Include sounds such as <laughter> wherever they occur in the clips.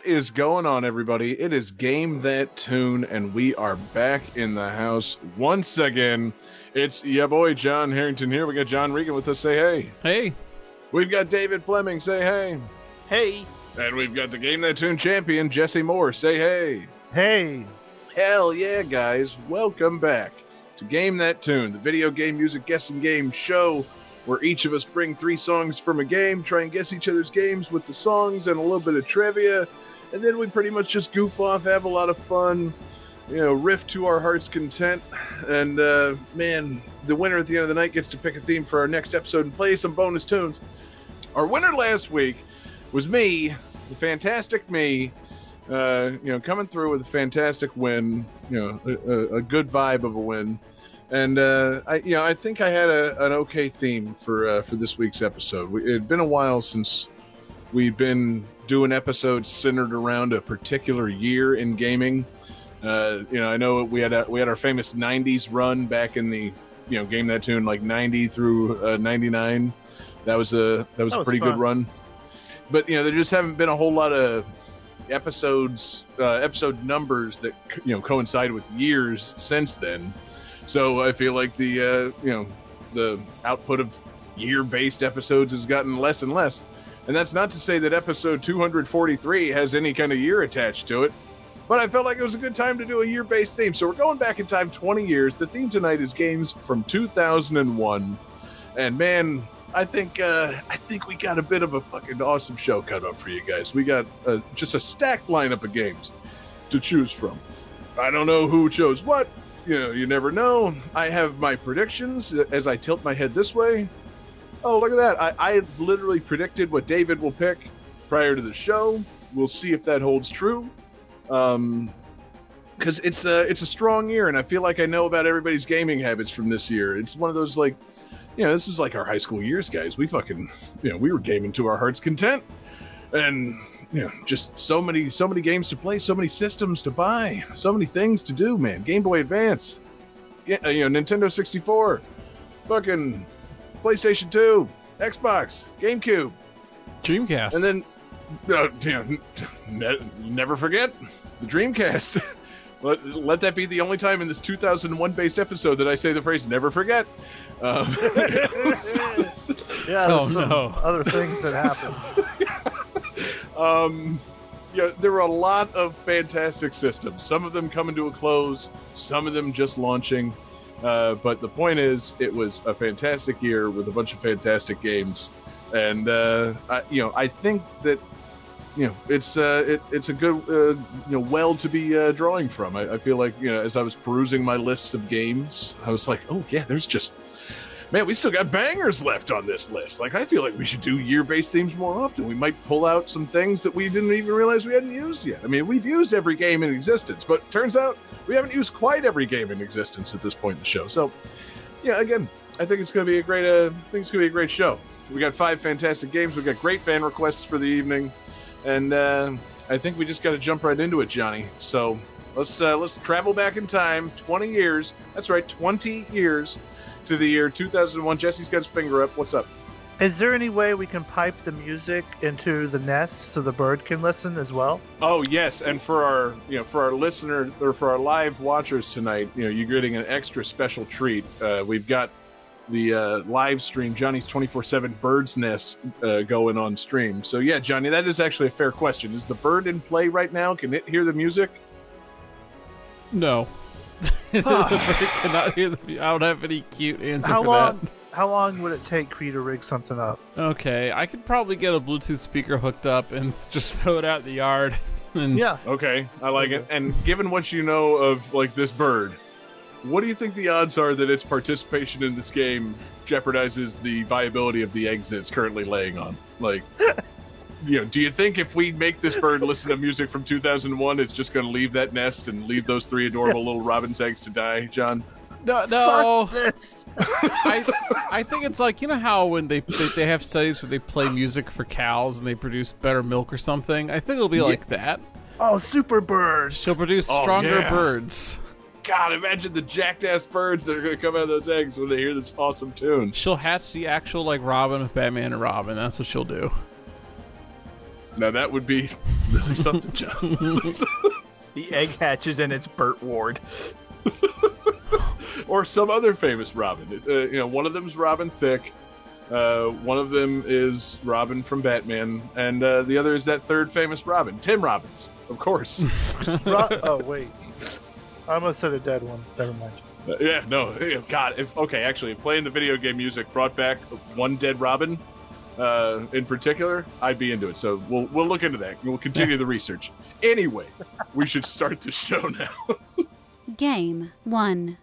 What is going on, everybody? It is Game That Tune, and we are back in the house once again. It's yeah, boy, John Harrington here. We got John Regan with us. Say hey. Hey. We've got David Fleming. Say hey. Hey. And we've got the Game That Tune champion, Jesse Moore. Say hey. Hey, Hell yeah, guys! Welcome back to Game That Tune, the video game music guessing game show where each of us bring three songs from a game, try and guess each other's games with the songs and a little bit of trivia, and then we pretty much just goof off, have a lot of fun, you know, riff to our heart's content, and uh, man, the winner at the end of the night gets to pick a theme for our next episode and play some bonus tunes. Our winner last week was me, the fantastic me. Uh, you know, coming through with a fantastic win, you know, a, a, good vibe of a win, and uh, I, you know, I think I had a, an okay theme for uh, for this week's episode. It had been a while since we'd been doing episode centered around a particular year in gaming. Uh, you know, I know we had a, we had our famous '90s run back in the you know game that tune like '90 through uh, '99. That was a that was That a pretty good run. But you know, there just haven't been a whole lot of episodes uh, episode numbers that you know coincide with years since then. So I feel like the uh, you know the output of year based episodes has gotten less and less. And that's not to say that episode 243 has any kind of year attached to it. But I felt like it was a good time to do a year based theme. So we're going back in time 20 years. The theme tonight is games from 2001. And man, I think uh, I think we got a bit of a fucking awesome show cut up for you guys. We got uh, just a stacked lineup of games to choose from. I don't know who chose what. You know, you never know. I have my predictions as I tilt my head this way. Oh, look at that! I, I literally predicted what David will pick prior to the show. We'll see if that holds true. Um, because it's a it's a strong year, and I feel like I know about everybody's gaming habits from this year. It's one of those like, you know, this was like our high school years, guys. We fucking, you know, we were gaming to our heart's content, and you know, just so many so many games to play, so many systems to buy, so many things to do, man. Game Boy Advance, you know, Nintendo sixty four, fucking PlayStation two, Xbox, GameCube, Dreamcast. and then, uh, <laughs> you know, ne- never forget the Dreamcast. <laughs> let, let that be the only time in this 2001 based episode that I say the phrase "never forget." Um, <laughs> yeah, Oh, some no. other things that happen. um, you know, there were a lot of fantastic systems. Some of them coming to a close, some of them just launching. Uh, but the point is, it was a fantastic year with a bunch of fantastic games, and uh, I, you know, I think that you know it's uh, it, it's a good uh, you know well to be uh, drawing from. I, I feel like you know as I was perusing my list of games, I was like, oh yeah, there's just man, we still got bangers left on this list. Like, I feel like we should do year based themes more often. We might pull out some things that we didn't even realize we hadn't used yet. I mean, we've used every game in existence, but turns out we haven't used quite every game in existence at this point in the show. So, yeah, again, I think it's going to be a great. Uh, I think it's going to be a great show. We got five fantastic games. We got great fan requests for the evening, and uh, I think we just got to jump right into it, Johnny. So let's uh, let's travel back in time, twenty years. That's right, twenty years to the year 2001. Jesse's got his finger up. What's up? Is there any way we can pipe the music into the nest so the bird can listen as well? Oh yes, and for our you know for our listener or for our live watchers tonight, you know you're getting an extra special treat. Uh, we've got the uh, live stream Johnny's 24/7 Bird's Nest uh, going on stream. So yeah, Johnny, that is actually a fair question. Is the bird in play right now? Can it hear the music? no. <laughs> <laughs> I cannot hear the. I don't have any cute answer How for long? How long would it take for you to rig something up? Okay, I could probably get a Bluetooth speaker hooked up and <laughs> just throw it out in the yard. And Yeah. Okay, I like it. And given what you know of like this bird, what do you think the odds are that its participation in this game jeopardizes the viability of the eggs that it's currently laying on? Like, you know, do you think if we make this bird listen to music from 2001, it's just going to leave that nest and leave those three adorable little robin's eggs to die, John? No, no. Fuck this. I, I think it's like you know how when they, they they have studies where they play music for cows and they produce better milk or something. I think it'll be like that. Oh, super birds. She'll produce Oh, stronger yeah. birds. God, imagine the jacked ass birds that are going to come out of those eggs when they hear this awesome tune. She'll hatch the actual like Robin of Batman and Robin. That's what she'll do. Now that would be really something, John. <laughs> The egg hatches and it's Burt Ward. <laughs> or some other famous Robin. Uh, you know, one of them's Robin Thicke. Uh, one of them is Robin from Batman, and uh, the other is that third famous Robin, Tim Robbins, of course. <laughs> Ro- oh wait, I almost said a dead one. Never mind. Uh, yeah, no, God. If okay, actually, if playing the video game music brought back one dead Robin, uh, in particular, I'd be into it. So we'll we'll look into that. We'll continue the research. Anyway, we should start the show now. <laughs> Game 1.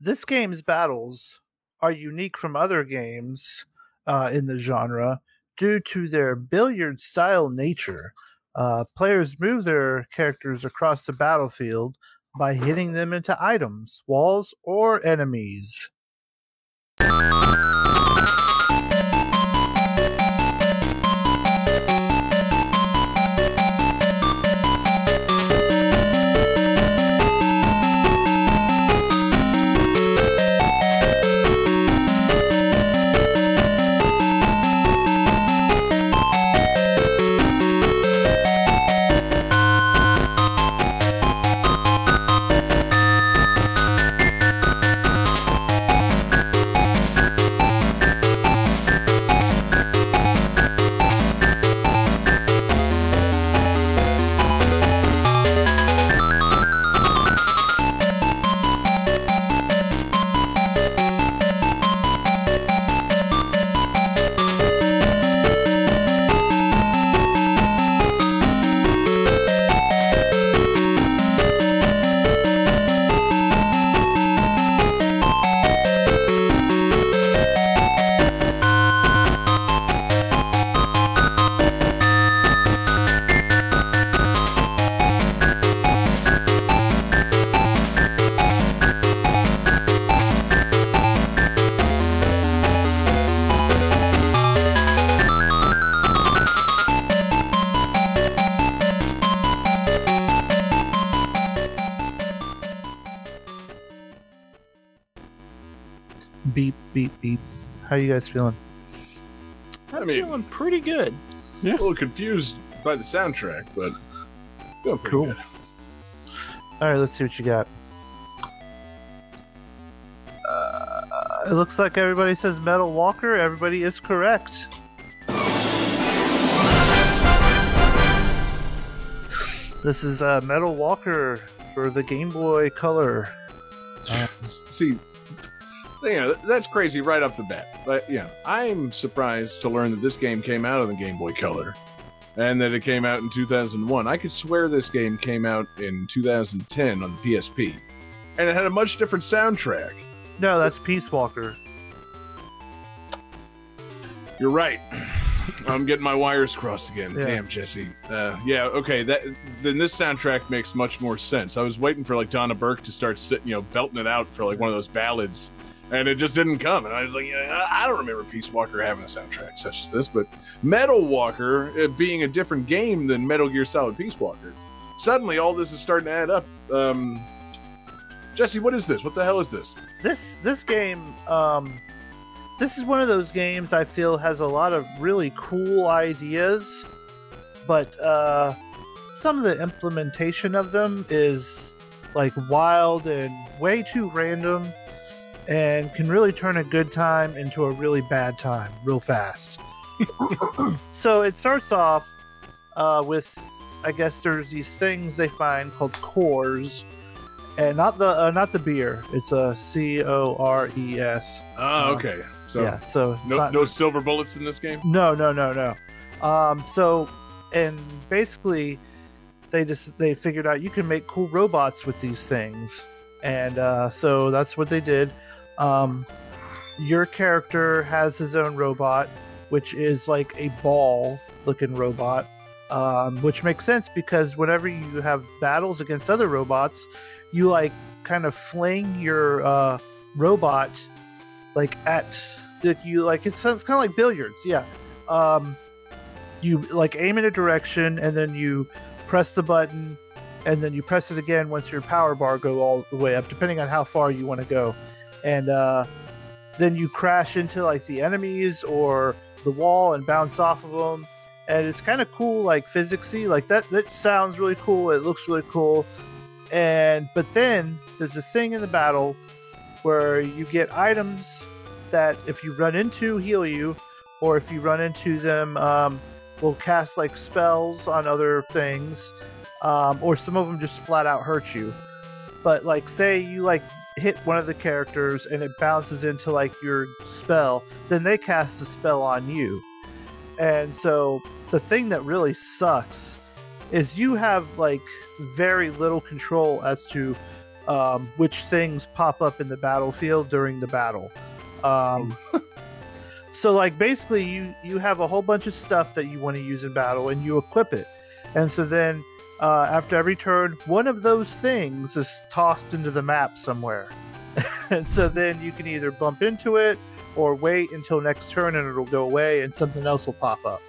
This game's battles are unique from other games uh, in the genre due to their billiard style nature. Uh, players move their characters across the battlefield by hitting them into items, walls, or enemies. You guys feeling? I'm I mean- feeling pretty good. Yeah. A little confused by the soundtrack, but feeling pretty Cool. good. All right, let's see what you got. Uh, it looks like everybody says Metal Walker. Everybody is correct. This is uh, Metal Walker for the Game Boy Color. See, you know, that's crazy right off the bat. But yeah, I'm surprised to learn that this game came out on the Game Boy Color, and that it came out in 2001. I could swear this game came out in 2010 on the PSP, and it had a much different soundtrack. No, that's Peace Walker. You're right. I'm getting my wires crossed again. Yeah. Damn, Jesse. Uh, yeah, okay. That then this soundtrack makes much more sense. I was waiting for like Donna Burke to start sitting, you know, belting it out for like one of those ballads, and it just didn't come. And I was like, yeah, I don't remember Peace Walker having a soundtrack such as this, but Metal Walker uh, being a different game than Metal Gear Solid Peace Walker. Suddenly, all this is starting to add up. Um, Jesse, what is this? What the hell is this? This this game, um, this is one of those games I feel has a lot of really cool ideas, but uh, some of the implementation of them is like wild and way too random, and can really turn a good time into a really bad time real fast. <laughs> so it starts off uh, with, I guess there's these things they find called cores and not the uh, not the beer. It's a C O R E S. Oh, Uh, okay. So yeah. So no, not- no silver bullets in this game. no, no, no, no. Um, so, and basically, they just they figured out you can make cool robots with these things, and uh, so that's what they did. Um, your character has his own robot, which is like a ball-looking robot, um, which makes sense because whenever you have battles against other robots, you like kind of fling your uh, robot like at you like it's, it's kind of like billiards yeah. Um you like aim in a direction and then you press the button and then you press it again once your power bar go all the way up depending on how far you want to go and uh then you crash into like the enemies or the wall and bounce off of them and it's kind of cool like physicsy like that that sounds really cool it looks really cool. And but then there's a thing in the battle where you get items that if you run into heal you or if you run into them um, will cast like spells on other things um, or some of them just flat out hurt you. But like say you like hit one of the characters and it bounces into like your spell then they cast the spell on you and so the thing that really sucks is you have like very little control as to um, which things pop up in the battlefield during the battle. Um, <laughs> so like basically you you have a whole bunch of stuff that you want to use in battle and you equip it, and so then uh, after every turn, one of those things is tossed into the map somewhere. <laughs> and so then you can either bump into it or wait until next turn and it'll go away and something else will pop up.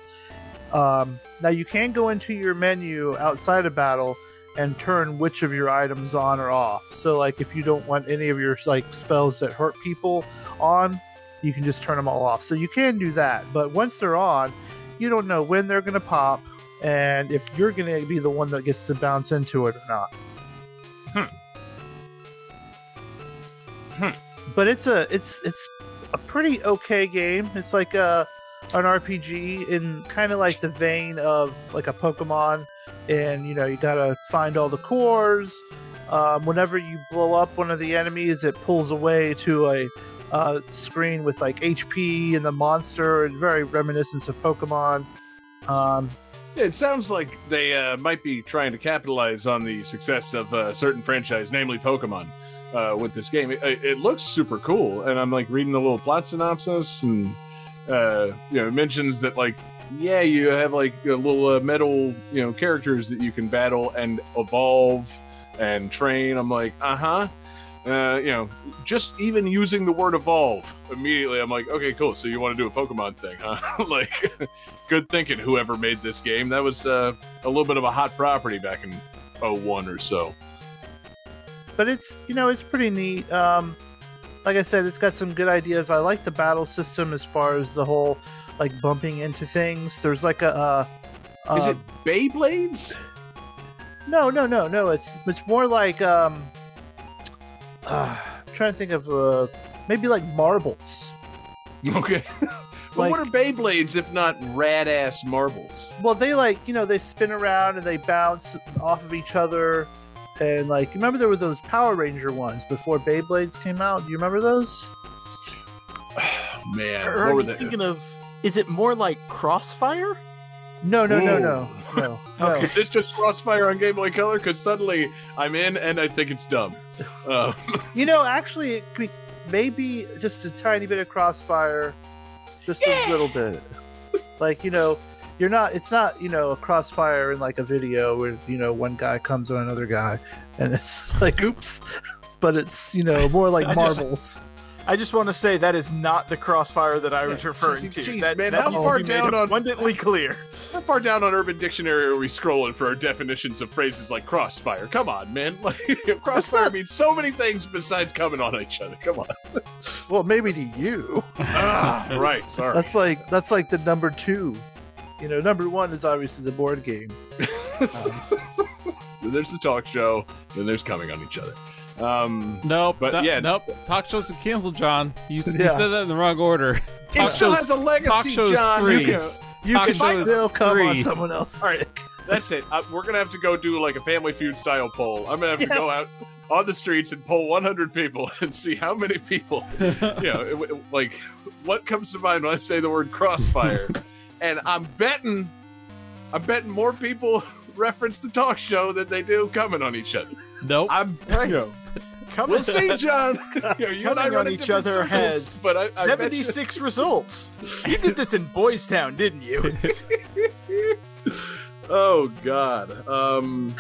Um, now you can go into your menu outside of battle and turn which of your items on or off. So like if you don't want any of your like spells that hurt people on, you can just turn them all off. So you can do that. But once they're on, you don't know when they're going to pop and if you're going to be the one that gets to bounce into it or not. But it's a it's it's a pretty okay game. It's like a an RPG in kind of like the vein of like a Pokemon, and you know you gotta find all the cores. Um, whenever you blow up one of the enemies, it pulls away to a uh, screen with like HP and the monster, and very reminiscent of Pokemon. Um, it sounds like they uh, might be trying to capitalize on the success of a certain franchise, namely Pokemon, uh, with this game. It, it looks super cool, and I'm like reading the little plot synopsis, and uh, you know, it mentions that like, yeah, you have like a little uh, metal, you know, characters that you can battle and evolve and train. I'm like, uh-huh. Uh, you know, just even using the word evolve immediately, I'm like, okay, cool. So you want to do a Pokemon thing, huh? <laughs> like, <laughs> good thinking, whoever made this game. That was uh, a little bit of a hot property back in 01 or so. but it's you know it's pretty neat. Um, like I said, it's got some good ideas. I like the battle system as far as the whole like bumping into things. There's like a uh, Is uh, it Beyblades? No, no, no, no. It's it's more like um, uh, <sighs> I'm trying to think of uh, maybe like marbles. Okay. <laughs> but Like- what are Beyblades if not rad ass marbles? Well, they like you know they spin around and they bounce off of each other, and like remember there were those Power Ranger ones before Beyblades came out. Do you remember those? <sighs> Man, Or what are were you they? thinking of? Is it more like Crossfire? No, no, no, Ooh. no, no. <laughs> no. Is this just Crossfire on Game Boy Color? Because suddenly I'm in and I think it's dumb. Uh, You know, actually, it could be maybe just a tiny bit of crossfire, just a little bit. Like you know, you're not. It's not you know a crossfire in like a video where you know one guy comes on another guy, and it's like oops. <laughs> But it's you know more like I just- marbles. I just want to say that is not the Crossfire that I was referring Jeez, to. jeez, that, man, that how far to be made down on- abundantly clear? how far down on Urban Dictionary are we scrolling for our definitions of phrases like Crossfire? Come on, man. <laughs> Like, crossfire means so many things besides coming on each other. Come on. <laughs> Well, maybe to you. ah, right. <laughs> Sorry. That's like that's like the number two. You know, number one is obviously the board game. Then there's the talk show. Then there's coming on each other. Um, Nope. But, that- yeah. Nope. Talk show's been canceled, John. You, you said that in the wrong order. it Talk still show's- has a legacy, Talk show's John. three. You can- You Talk can show still come on someone else. All right, that's it. Uh, we're gonna have to go do like a Family Feud style poll. I'm gonna have to go out on the streets and poll 100 people <laughs> and see how many people, you know, it- it- like what comes to mind when I say the word crossfire. <laughs> and I'm betting, I'm betting more people <laughs> reference the talk show than they do coming on each other. Nope. I'm, you know, Coming, we'll see, John. <laughs> You, and I run on each other has but I, I bet you- 76 results. You did this in Boys Town, didn't you? <laughs> oh God. Um.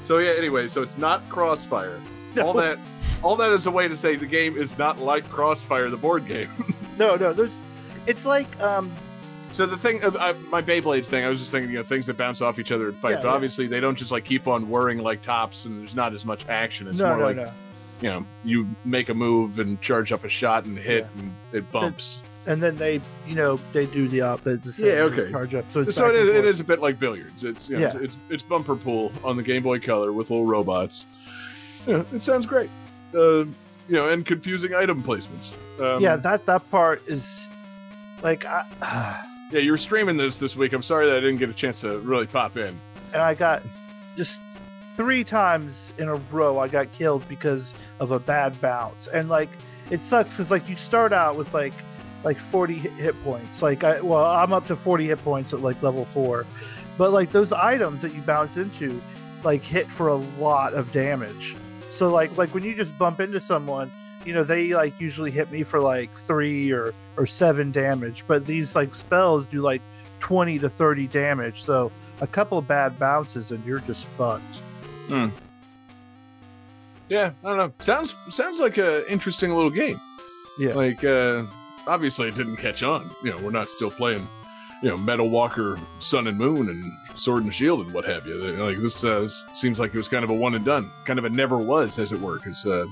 So yeah. Anyway, so it's not Crossfire. All that, all that is a way to say the game is not like Crossfire, the board game. No, no. There's. It's like um. So the thing, uh, uh, my Beyblades thing, I was just thinking, you know, things that bounce off each other and fight. Yeah, but yeah. obviously, they don't just like keep on whirring like tops, and there's not as much action. It's no, more no, like no. you know, you make a move and charge up a shot and hit, and it bumps. And then they, you know, they do the op. The, Yeah, okay. Charge up. So, it's so back it and is, it forth. is a bit like billiards. It's you know, Yeah. it's it's bumper pool on the Game Boy Color with little robots. Yeah, it sounds great. Uh, you know, and confusing item placements. Um, yeah, that that part is like, I, <sighs> yeah. You were streaming this this week. I'm sorry that I didn't get a chance to really pop in. and I got just three times in a row I got killed because of a bad bounce, and like it sucks because like you start out with like like 40 hit- points. Like I well, I'm up to 40 hit points at like level four, but like those items that you bounce into like hit for a lot of damage. So like like when you just bump into someone, you know they like usually hit me for like three or or seven damage, but these like spells do like 20 to 30 damage. So a couple of bad bounces and you're just fucked. Yeah, I don't know. Sounds sounds like a interesting little game. Yeah. Like uh obviously it didn't catch on. You know, we're not still playing, you know, Metal Walker, Sun and Moon, and Sword and Shield and what have you. Like this uh, seems like it was kind of a one and done, kind of a never was, as it were. Because, uh,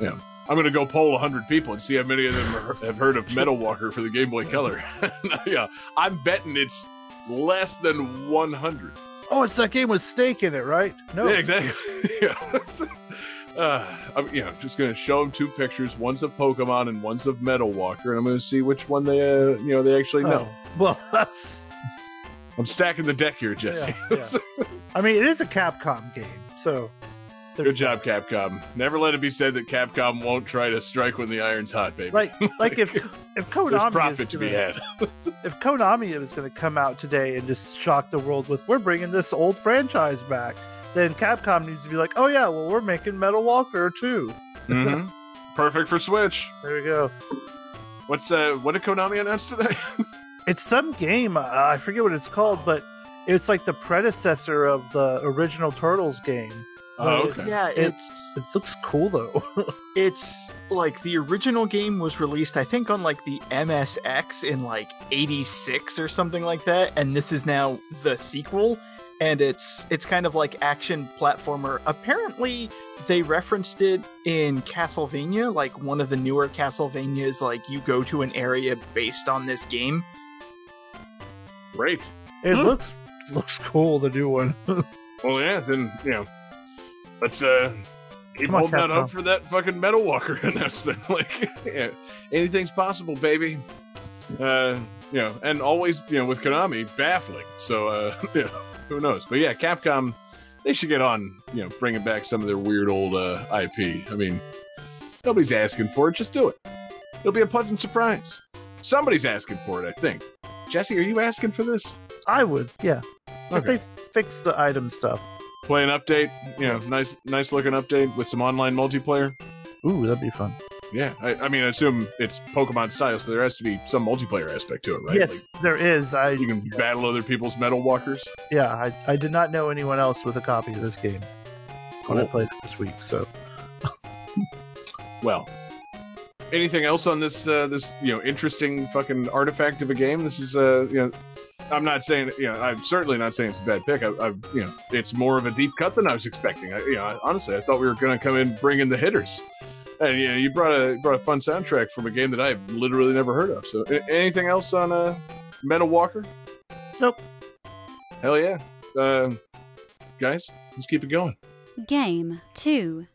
you know, I'm gonna go poll hundred people and see how many of them are, have heard of Metal Walker for the Game Boy Color. <laughs> yeah, I'm betting it's less than 100. Oh, it's that game with Snake in it, right? No. Yeah, exactly. <laughs> yeah. Uh, I'm, you know, just going to show them two pictures. One's of Pokemon and one's of Metal Walker, and I'm going to see which one they, uh, you know, they actually know. Oh, well, <laughs> that's. I'm stacking the deck here, Jesse. Yeah, I mean, it is a Capcom game, so. Good job, Capcom. Never let it be said that Capcom won't try to strike when the iron's hot, baby. Like, <laughs> like if <laughs> if Konami is profit to be gonna- had. if Konami was going to come out today and just shock the world with "We're bringing this old franchise back," then Capcom needs to be like, "Oh yeah, well we're making Metal Walker too." Mhm. <laughs> Perfect for Switch. There we go. What's uh, what did Konami announce today? It's some game. Uh, I forget what it's called, but it's like the predecessor of the original Turtles game. Oh, okay. Yeah, it's It looks cool though. <laughs> it's like the original game was released, I think, on like the MSX in like '86 or something like that, and this is now the sequel. And it's it's kind of like action platformer. Apparently, they referenced it in Castlevania, like one of the newer Castlevanias. Like you go to an area based on this game. Great. it Hmm. looks looks cool. The new one. <laughs> Well, yeah, then you know, let's uh keep Come on, holding out Capcom. hope for that fucking Metal Walker <laughs> announcement. <laughs> like, yeah, anything's possible, baby. Uh, you know, and always, you know, with Konami, baffling. So, uh, <laughs> you know, who knows? But yeah, Capcom, they should get on, you know, bringing back some of their weird old uh, IP. I mean, nobody's asking for it. Just do it. It'll be a pleasant surprise. Somebody's asking for it, I think. Jesse, are you asking for this? I would, yeah. If Okay. they fix the item stuff. Play an update, you know, nice, nice looking update with some online multiplayer. Ooh, that'd be fun. Yeah, I, I mean, I assume it's Pokemon style, so there has to be some multiplayer aspect to it, right? Yes, Like, there is. I you can battle other people's Metal Walkers. yeah, I, I did not know anyone else with a copy of this game when I Cool. played it this week. So <laughs> Well, anything else on this uh, this you know interesting fucking artifact of a game? This is uh you know. I'm not saying, you know, I'm certainly not saying it's a bad pick. I, I, you know, it's more of a deep cut than I was expecting. I, you know, honestly, I thought we were going to come in bringing the hitters, and you know, you brought a brought a fun soundtrack from a game that I've literally never heard of. So, anything else on uh, Metal Walker? Nope. Hell yeah, uh, guys, let's keep it going. Game 2.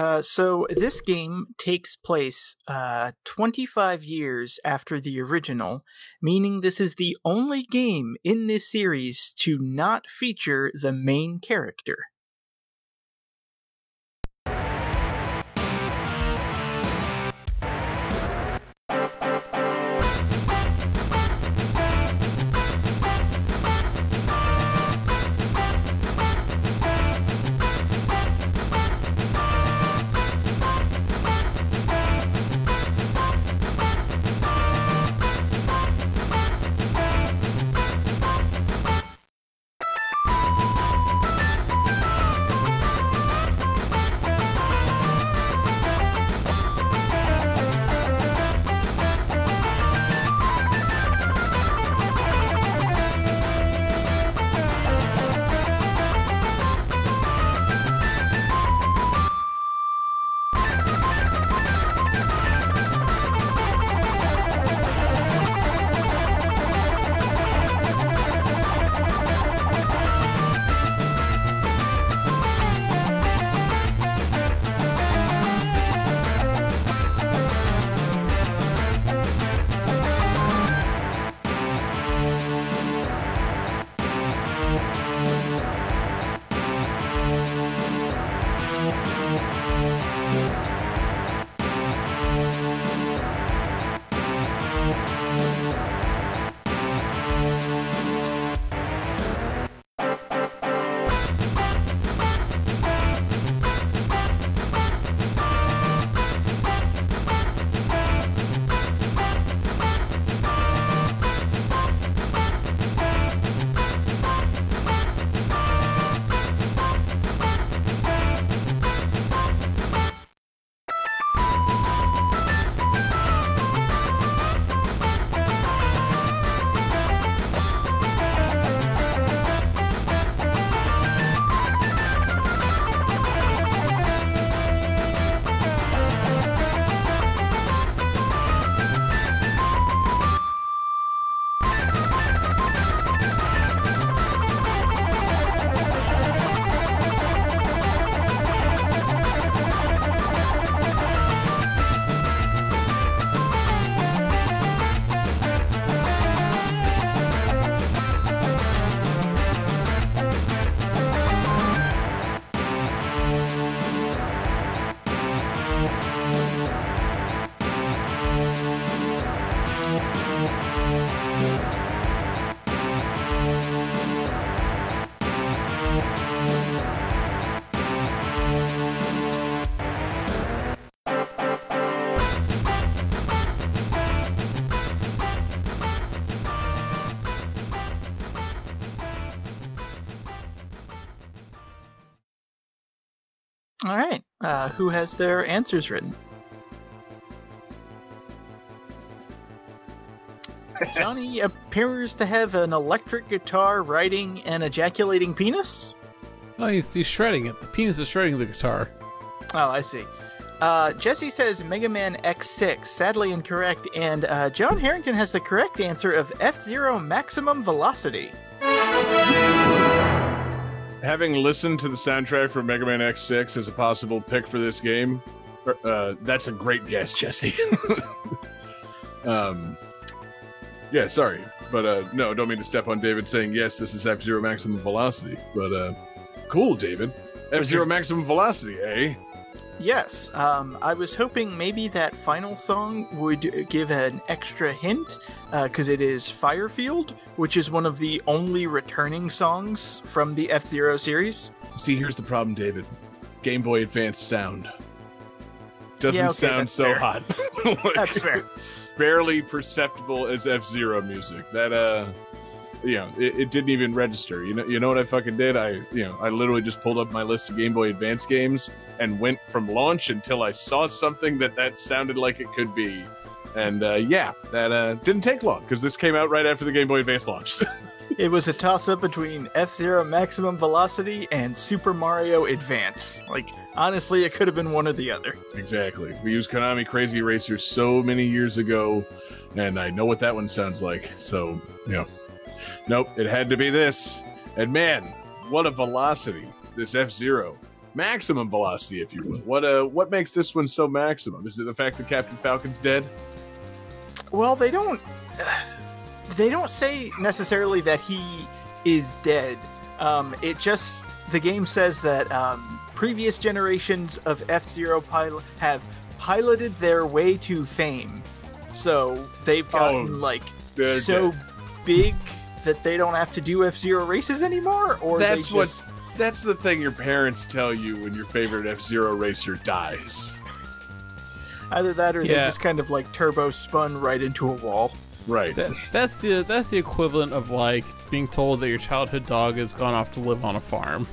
Uh, so this game takes place uh, 25 years after the original, meaning this is the only game in this series to not feature the main character. Who has their answers written? <laughs> Johnny appears to have an electric guitar riding an ejaculating penis. Oh, he's, he's shredding it. The penis is shredding the guitar. Oh, I see. Uh, Jesse says Mega Man X6, sadly incorrect, and uh, John Harrington has the correct answer of F Zero Maximum Velocity. <laughs> Having listened to the soundtrack for Mega Man X6 as a possible pick for this game, uh, that's a great guess, Jesse. <laughs> um, yeah, sorry, but uh, no, don't mean to step on David saying yes. This is F Zero Maximum Velocity, but uh, cool, David. F Zero Maximum Velocity, eh? Yes, um, I was hoping maybe that final song would give an extra hint, because uh, it is Firefield, which is one of the only returning songs from the F Zero series. See, here's the problem, David. Game Boy Advance sound doesn't Yeah, okay, sound so fair. hot. <laughs> Like, That's fair. barely perceptible as F Zero music. That uh, you know, it, it didn't even register. You know, you know what I fucking did? I you know, I literally just pulled up my list of Game Boy Advance games and went from launch until I saw something that that sounded like it could be. And uh, yeah, that uh, didn't take long because this came out right after the Game Boy Advance launched. <laughs> It was a toss up between F Zero Maximum Velocity and Super Mario Advance. Like, honestly, it could have been one or the other. exactly. We used Konami Krazy Racer so many years ago, and I know what that one sounds like. So you know, nope, it had to be this. And man, what a velocity this F Zero. maximum velocity, if you will. What uh, what makes this one so maximum? Is it the fact that Captain Falcon's dead? Well, they don't. They don't say necessarily that he is dead. Um, it just the game says that um, previous generations of F Zero pilot have piloted their way to fame, so they've gotten Oh, like so dead. big that they don't have to do F Zero races anymore. Or That's they what that's the thing your parents tell you when your favorite F Zero racer dies. either that or they just kind of like turbo spun right into a wall. Right. That, that's the that's the equivalent of like being told that your childhood dog has gone off to live on a farm.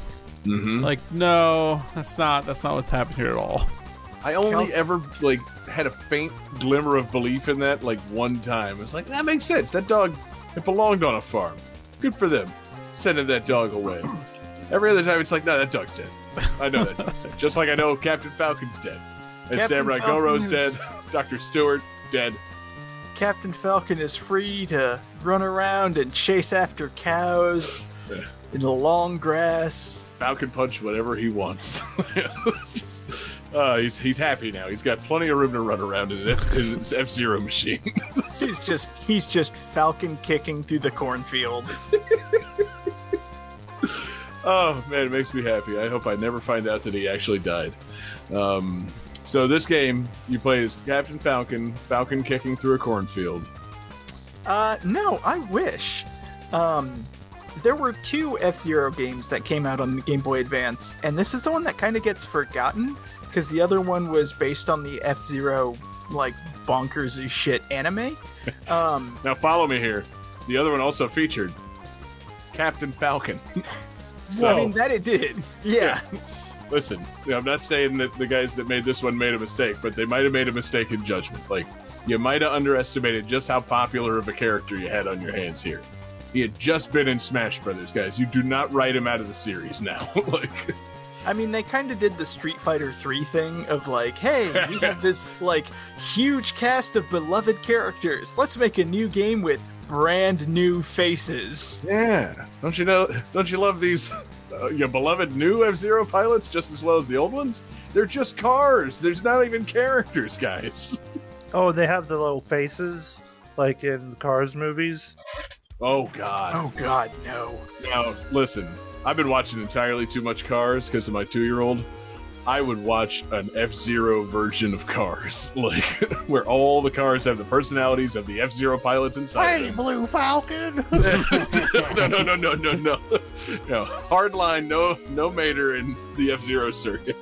mm-hmm. Like, no, that's not that's not what's happened here at all. I only Cal- ever like had a faint glimmer of belief in that like one time. It's like that makes sense. That dog it belonged on a farm. Good for them. Sending that dog away. Every other time it's like, no, that dog's dead. I know that dog's dead. Just like I know Captain Falcon's dead. And Captain Samurai Falcon Goro's is- dead. Dr. Stewart, dead. Captain Falcon is free to run around and chase after cows Yeah. in the long grass. Falcon punch whatever he wants. <laughs> It's just- uh, he's he's happy now. He's got plenty of room to run around in, F- in his F Zero machine. <laughs> He's just he's just Falcon kicking through the cornfields. <laughs> Oh man, it makes me happy. I hope I never find out that he actually died. Um, so this game, you play as Captain Falcon, Falcon kicking through a cornfield. Uh, no, I wish. Um, there were two F Zero games that came out on the Game Boy Advance, and this is the one that kind of gets forgotten because the other one was based on the F Zero like bonkers as shit anime. <laughs> Um, Now follow me here. The other one also featured Captain Falcon. <laughs> so I mean that it did. <laughs> Yeah. listen, I'm not saying that the guys that made this one made a mistake, but they might have made a mistake in judgment. Like you might have underestimated just how popular of a character you had on your hands here. He had just been in Smash Brothers, guys. You do not write him out of the series now. like I mean, they kind of did the Street Fighter 3 thing of like, hey, we <laughs> have this like huge cast of beloved characters. Let's make a new game with brand new faces. Yeah, don't you know? Don't you love these uh, your beloved new F Zero pilots just as well as the old ones? They're just cars. There's not even characters, guys. <laughs> Oh, they have the little faces like in Cars movies. Oh God. Oh god, no. Now listen, I've been watching entirely too much Cars because of my two-year-old. I would watch an F Zero version of Cars, <laughs> like where all the cars have the personalities of the F Zero pilots inside. them. Blue Falcon. <laughs> <laughs> no, no, no, no, no, no. No, hardline, no, no Mater in the F Zero circuit.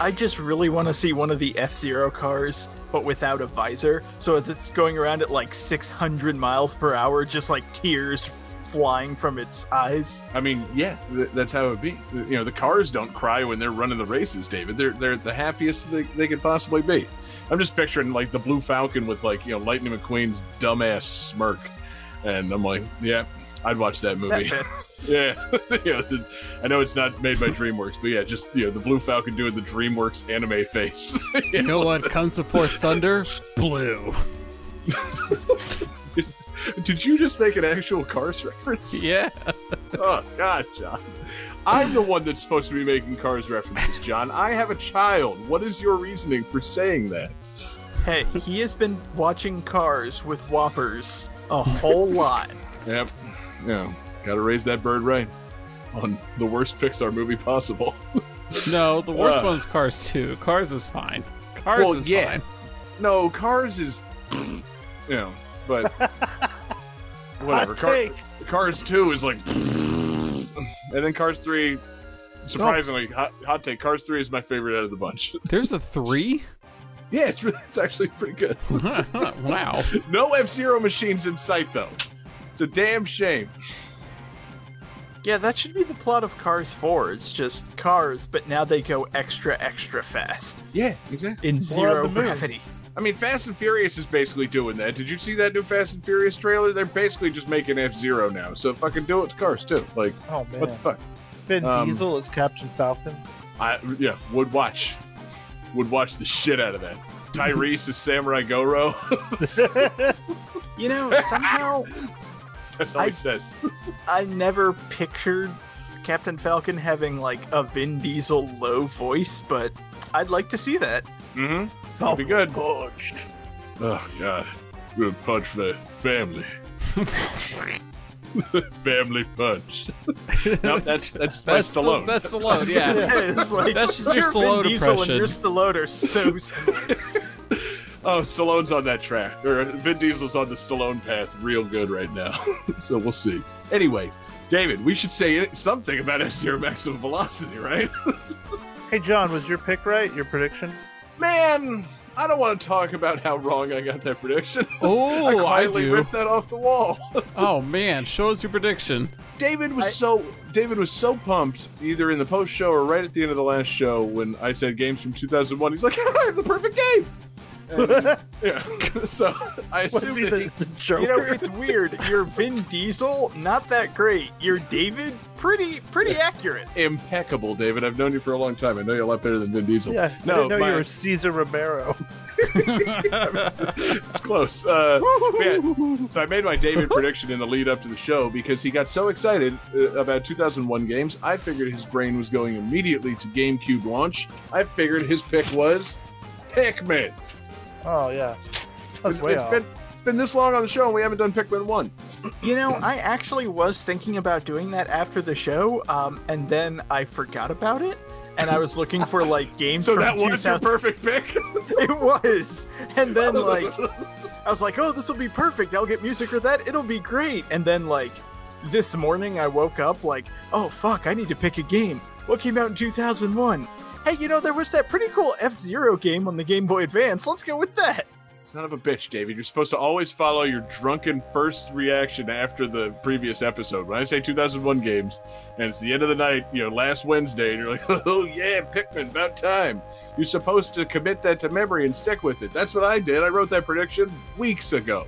I just really want to see one of the F Zero cars, but without a visor. So as it's going around at like 600 miles per hour, just like tears flying from its eyes. I mean, yeah, th- that's how it be. You know, the cars don't cry when they're running the races, David. They're they're the happiest they, they could possibly be. I'm just picturing like the Blue Falcon with like you know Lightning McQueen's dumbass smirk, and I'm like, yeah, I'd watch that That movie. <laughs> fits. yeah, <laughs> you know, the, I know it's not made by DreamWorks, but yeah, just you know the Blue Falcon doing the DreamWorks anime face. <laughs> You know what comes before thunder? Blue. Is- Did you just make an actual Cars reference? Yeah. Oh God, John. I'm the one that's supposed to be making Cars references, John. I have a child. What is your reasoning for saying that? Hey, he has been watching cars with whoppers a whole lot. Yep. Yeah. Got to raise that bird right on the worst Pixar movie possible. <laughs> No, the worst Uh. one's Cars 2. Cars is fine. Cars Well, is yeah. fine. No, Cars is, you know, but <laughs> whatever. Car-. Cars Two is like, and then Cars Three. Surprisingly, hot, hot take. Cars Three is my favorite out of the bunch. <laughs> There's a 3? yeah, it's really, it's actually pretty good. wow. no F Zero machines in sight though. It's a damn shame. Yeah, that should be the plot of Cars 4. It's just cars, but now they go extra, extra fast Yeah, exactly. in zero on the moon. gravity. I mean, Fast and Furious is basically doing that. Did you see that new Fast and Furious trailer? They're basically just making F Zero now. So fucking do it to cars too. Like, Oh man. what the fuck? Vin Um, Diesel is Captain Falcon. I yeah, would watch, would watch the shit out of that. <laughs> Tyrese is Samurai Goro. <laughs> <laughs> You know, somehow That's all I- he says. <laughs> I never pictured Captain Falcon having like a Vin Diesel low voice, but I'd like to see that. Mm-hmm. That'd be good. Oh god, good punch for family. <laughs> family punch. <laughs> no, that's that's that's, That's Stallone. That's Stallone. Yeah. It's like, That's just your your Stallone Vin Diesel and impression. your Stallone are so similar. Oh, Stallone's on that track, or uh, Vin Diesel's on the Stallone path, real good right now. <laughs> so we'll see. Anyway, David, we should say something about F Zero Maximum Velocity, right? <laughs> Hey, John, was your pick right? Your prediction? Man, I don't want to talk about how wrong I got that prediction. <laughs> Oh, I, quietly do. ripped that off the wall. Oh man, show us your prediction. David was so David was so pumped either in the post show or right at the end of the last show when I said games from 2001. He's like, I have the perfect game. And, <laughs> yeah, <laughs> so I <laughs> Was assumed he that he, the, the Joker? You know, it's weird. You're Vin Diesel, not that great. You're David, pretty pretty accurate. impeccable, David. I've known you for a long time. I know you're a lot better than Vin Diesel. yeah, I no, didn't know my- you were Cesar Romero. it's close. Uh, yeah, so I made my David prediction in the lead up to the show because he got so excited uh, about 2001 games. I figured his brain was going immediately to GameCube launch. I figured his pick was Pikmin. Oh yeah, that's It's, way it's off. been it's been this long on the show and we haven't done Pikmin one. <clears throat> You know, I actually was thinking about doing that after the show, um, and then I forgot about it. And I was looking for like <laughs> games So from that was your perfect pick. <laughs> It was. And then like <laughs> I was like, "Oh, this will be perfect. I'll get music for that. It'll be great." And then like this morning I woke up like, "Oh fuck, I need to pick a game. What came out in 2001?" Hey, you know there was that pretty cool F-Zero game on the Game Boy Advance. Let's go with that. Son of a bitch, David. You're supposed to always follow your drunken first reaction after the previous episode. When I say 2001 games, and it's the end of the night, you know, last Wednesday, and you're like, <laughs> oh yeah, Pikmin, about time. You're supposed to commit that to memory and stick with it. That's what I did. I wrote that prediction weeks ago.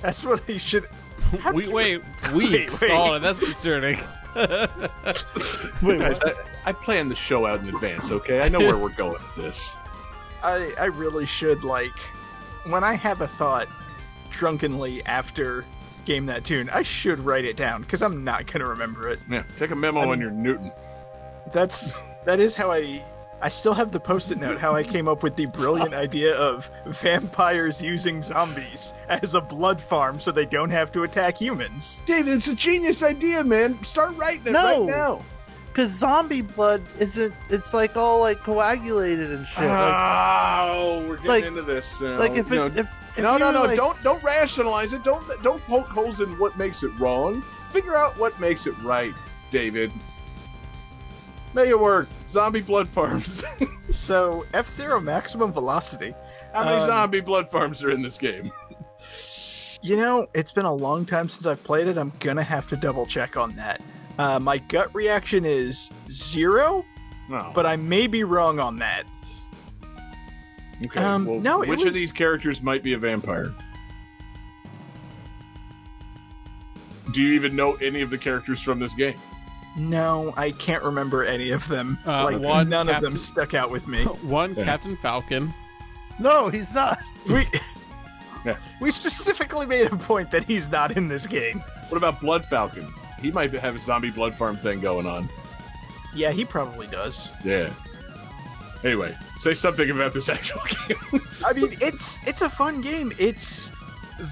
That's what I should <laughs> We <laughs> wait weeks. wait. Oh, that's concerning. <laughs> Wait, Guys. I, I planned the show out in advance, okay? I know where we're going with this. <laughs> I I really should like when I have a thought drunkenly after game that tune, I should write it down cuz I'm not to remember it. Yeah, take a memo on your Newton. That's that is how I I still have the post-it note how I came up with the brilliant idea of vampires using zombies as a blood farm so they don't have to attack humans. David, it's a genius idea, man. Start writing it No. right now. Because zombie blood isn't. It's like all like coagulated and shit. like, oh, we're getting like- into this. now. like if it, know, if, if no, no, no! like, Don't don't rationalize it. Don't don't poke holes in what makes it wrong. Figure out what makes it right, David. Make it work. Zombie blood farms. <laughs> So F-Zero maximum velocity. How many Um, zombie blood farms are in this game? You know, it's been a long time since I've played it. I'm gonna have to double check on that. Uh, my gut reaction is zero, but I may be wrong on that. okay. um, well, no, which of these characters might be a vampire? Do you even know any of the characters from this game? No, I can't remember any of them. Uh, like one none of them stuck out with me. <laughs> One Yeah. Captain Falcon. no, he's not. We Yeah. <laughs> <laughs> we specifically made a point that he's not in this game. What about Blood Falcon? He might have a zombie blood farm thing going on. Yeah, he probably does. Yeah. Anyway, say something about this actual game. I mean, it's it's a fun game. It's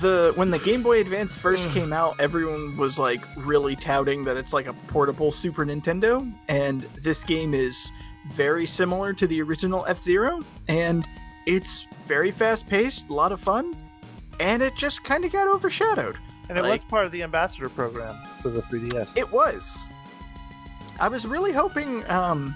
the when the Game Boy Advance first came out, everyone was like really touting that it's like a portable Super Nintendo, and this game is very similar to the original F Zero, and it's very fast paced, a lot of fun, and it just kind of got overshadowed. And it Like- was part of the ambassador program for the 3DS. It was. I was really hoping, um,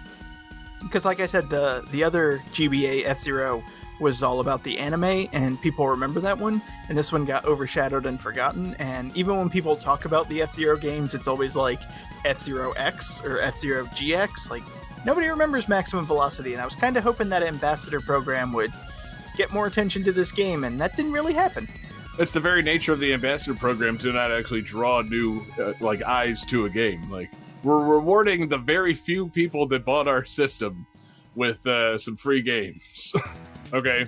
because like I said, the the other GBA F Zero was all about the anime, and people remember that one. And this one got overshadowed and forgotten. And even when people talk about the F Zero games, it's always like F Zero X or F Zero GX. Like nobody remembers Maximum Velocity, and I was kind of hoping that Ambassador program would get more attention to this game, and that didn't really happen. It's the very nature of the ambassador program to not actually draw new uh, like eyes to a game. Like we're rewarding the very few people that bought our system with uh, some free games. <laughs> okay.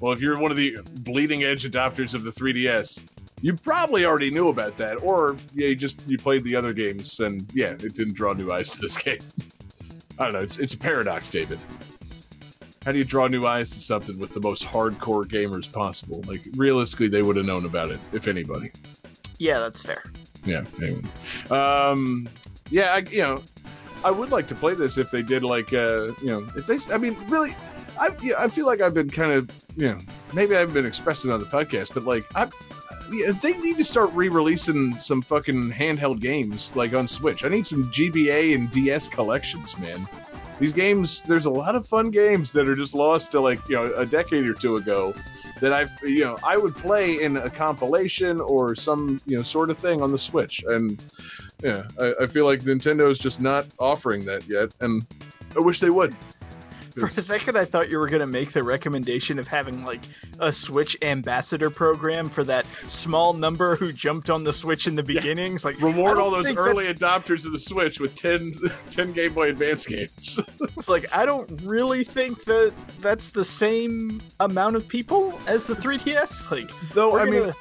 Well, if you're one of the bleeding edge adopters of the 3DS, you probably already knew about that, or yeah, you just you played the other games and yeah, it didn't draw new eyes to this <laughs> game. I don't know. It's it's a paradox, David. How do you draw new eyes to something with the most hardcore gamers possible? Like realistically, they would have known about it if anybody. Yeah, that's fair. Yeah. Anyway. Um. Yeah. I, you know, I would like to play this if they did like uh you know if they I mean really I I feel like I've been kind of you know maybe I haven't been expressing on the podcast but like I yeah, they need to start re-releasing some fucking handheld games like on Switch. I need some GBA and DS collections, man. These games, there's a lot of fun games that are just lost to like you know a decade or two ago that I've you know I would play in a compilation or some you know sort of thing on the Switch, and yeah, I, I feel like Nintendo's just not offering that yet, and I wish they would. <laughs> For a second, I thought you were going to make the recommendation of having like a Switch ambassador program for that small number who jumped on the Switch in the beginning. It's like Reward all those early that's- adopters of the Switch with 10, <laughs> 10 Game Boy Advance games. <laughs> It's like I don't really think that that's the same amount of people as the 3DS. Like, Though, I mean, gonna,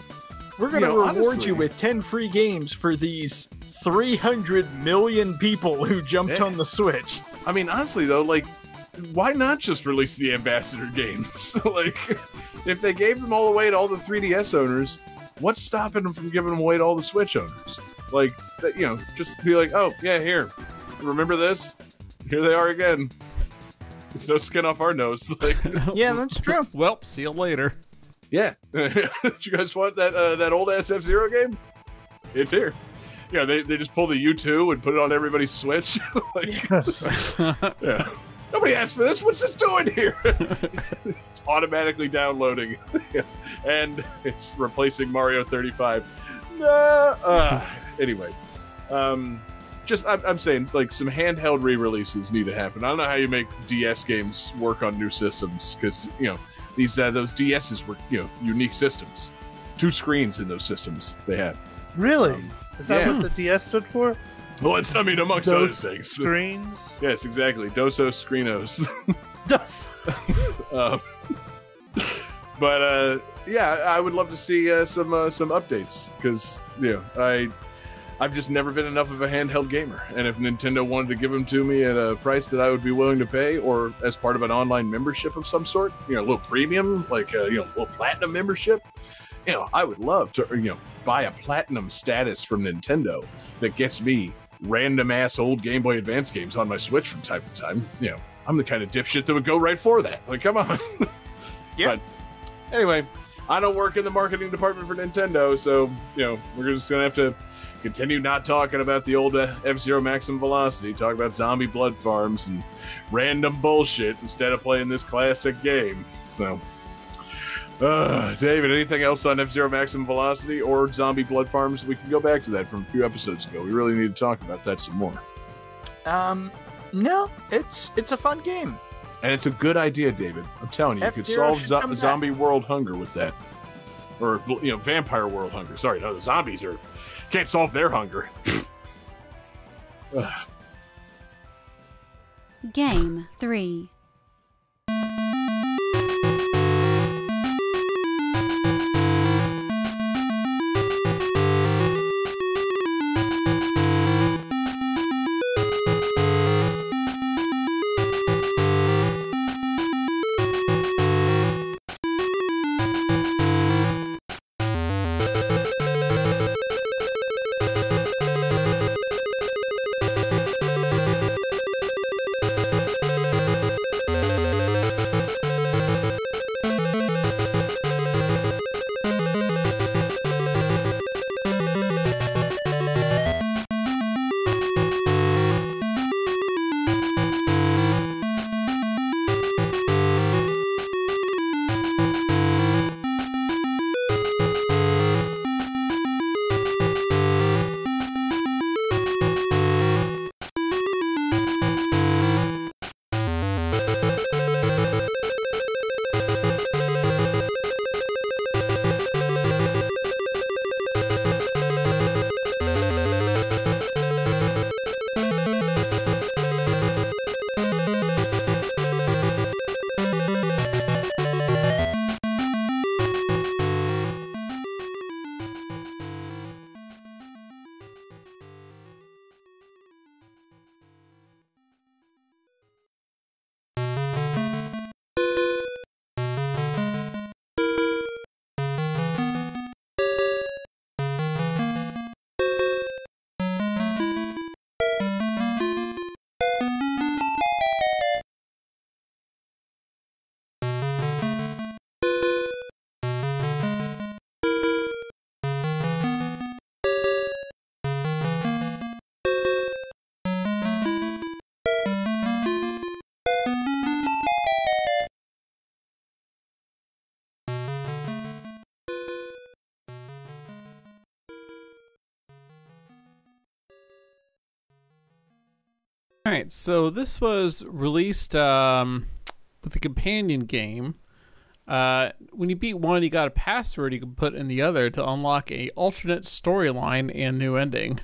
we're gonna you know, reward honestly- you with 10 free games for these 300 million people who jumped Yeah. on the Switch. I mean, honestly though, like, why not just release the ambassador games? <laughs> like, if they gave them all away to all the 3DS owners, what's stopping them from giving them away to all the Switch owners? Like, you know, just be like, oh yeah, here, remember this? Here they are again. It's no skin off our nose. <laughs> Like, <laughs> Yeah, that's true. Well, see you later. yeah, Do you guys want that uh, that old SF Zero game? It's here. Yeah, they, they just pull the U2 and put it on everybody's Switch. like, yeah. Nobody asked for this. What's this doing here? <laughs> it's automatically downloading, <laughs> and it's replacing Mario 35. No. Uh, anyway, um, just I'm, I'm saying like some handheld re-releases need to happen. I don't know how you make DS games work on new systems because you know these uh, those DSs were you know unique systems, two screens in those systems they had. Really? Um, Is that yeah. what the DS stood for? <laughs> Well, it's I mean amongst Those other things. Screens. Yes, exactly. Dosos Screenos. <laughs> Dos. <laughs> Um, but uh, yeah, I would love to see uh, some uh, some updates because you know I I've just never been enough of a handheld gamer, and if Nintendo wanted to give them to me at a price that I would be willing to pay, or as part of an online membership of some sort, you know, a little premium, like uh, you know, a little platinum membership, you know, I would love to you know buy a platinum status from Nintendo that gets me random ass old Game Boy Advance games on my Switch from time to time. You know, I'm the kind of dipshit that would go right for that. Like, come on. <laughs> Yeah. But anyway, I don't work in the marketing department for Nintendo, so you know we're just gonna have to continue not talking about the old uh, F Zero Maximum Velocity, talk about zombie blood farms and random bullshit instead of playing this classic game. So. Uh, David, anything else on F Zero Maximum Velocity or Zombie Blood Farms? We can go back to that from a few episodes ago. We really need to talk about that some more. Um, no, it's it's a fun game. And it's a good idea, David. I'm telling you, you could F-Zero solve zo- come back. zombie world hunger with that, or you know, vampire world hunger. Sorry, no, the zombies are can't solve their hunger. <laughs> Game 3. So this was released um, with a companion game. Uh, when you beat one, you got a password you can put in the other to unlock a alternate storyline and new ending.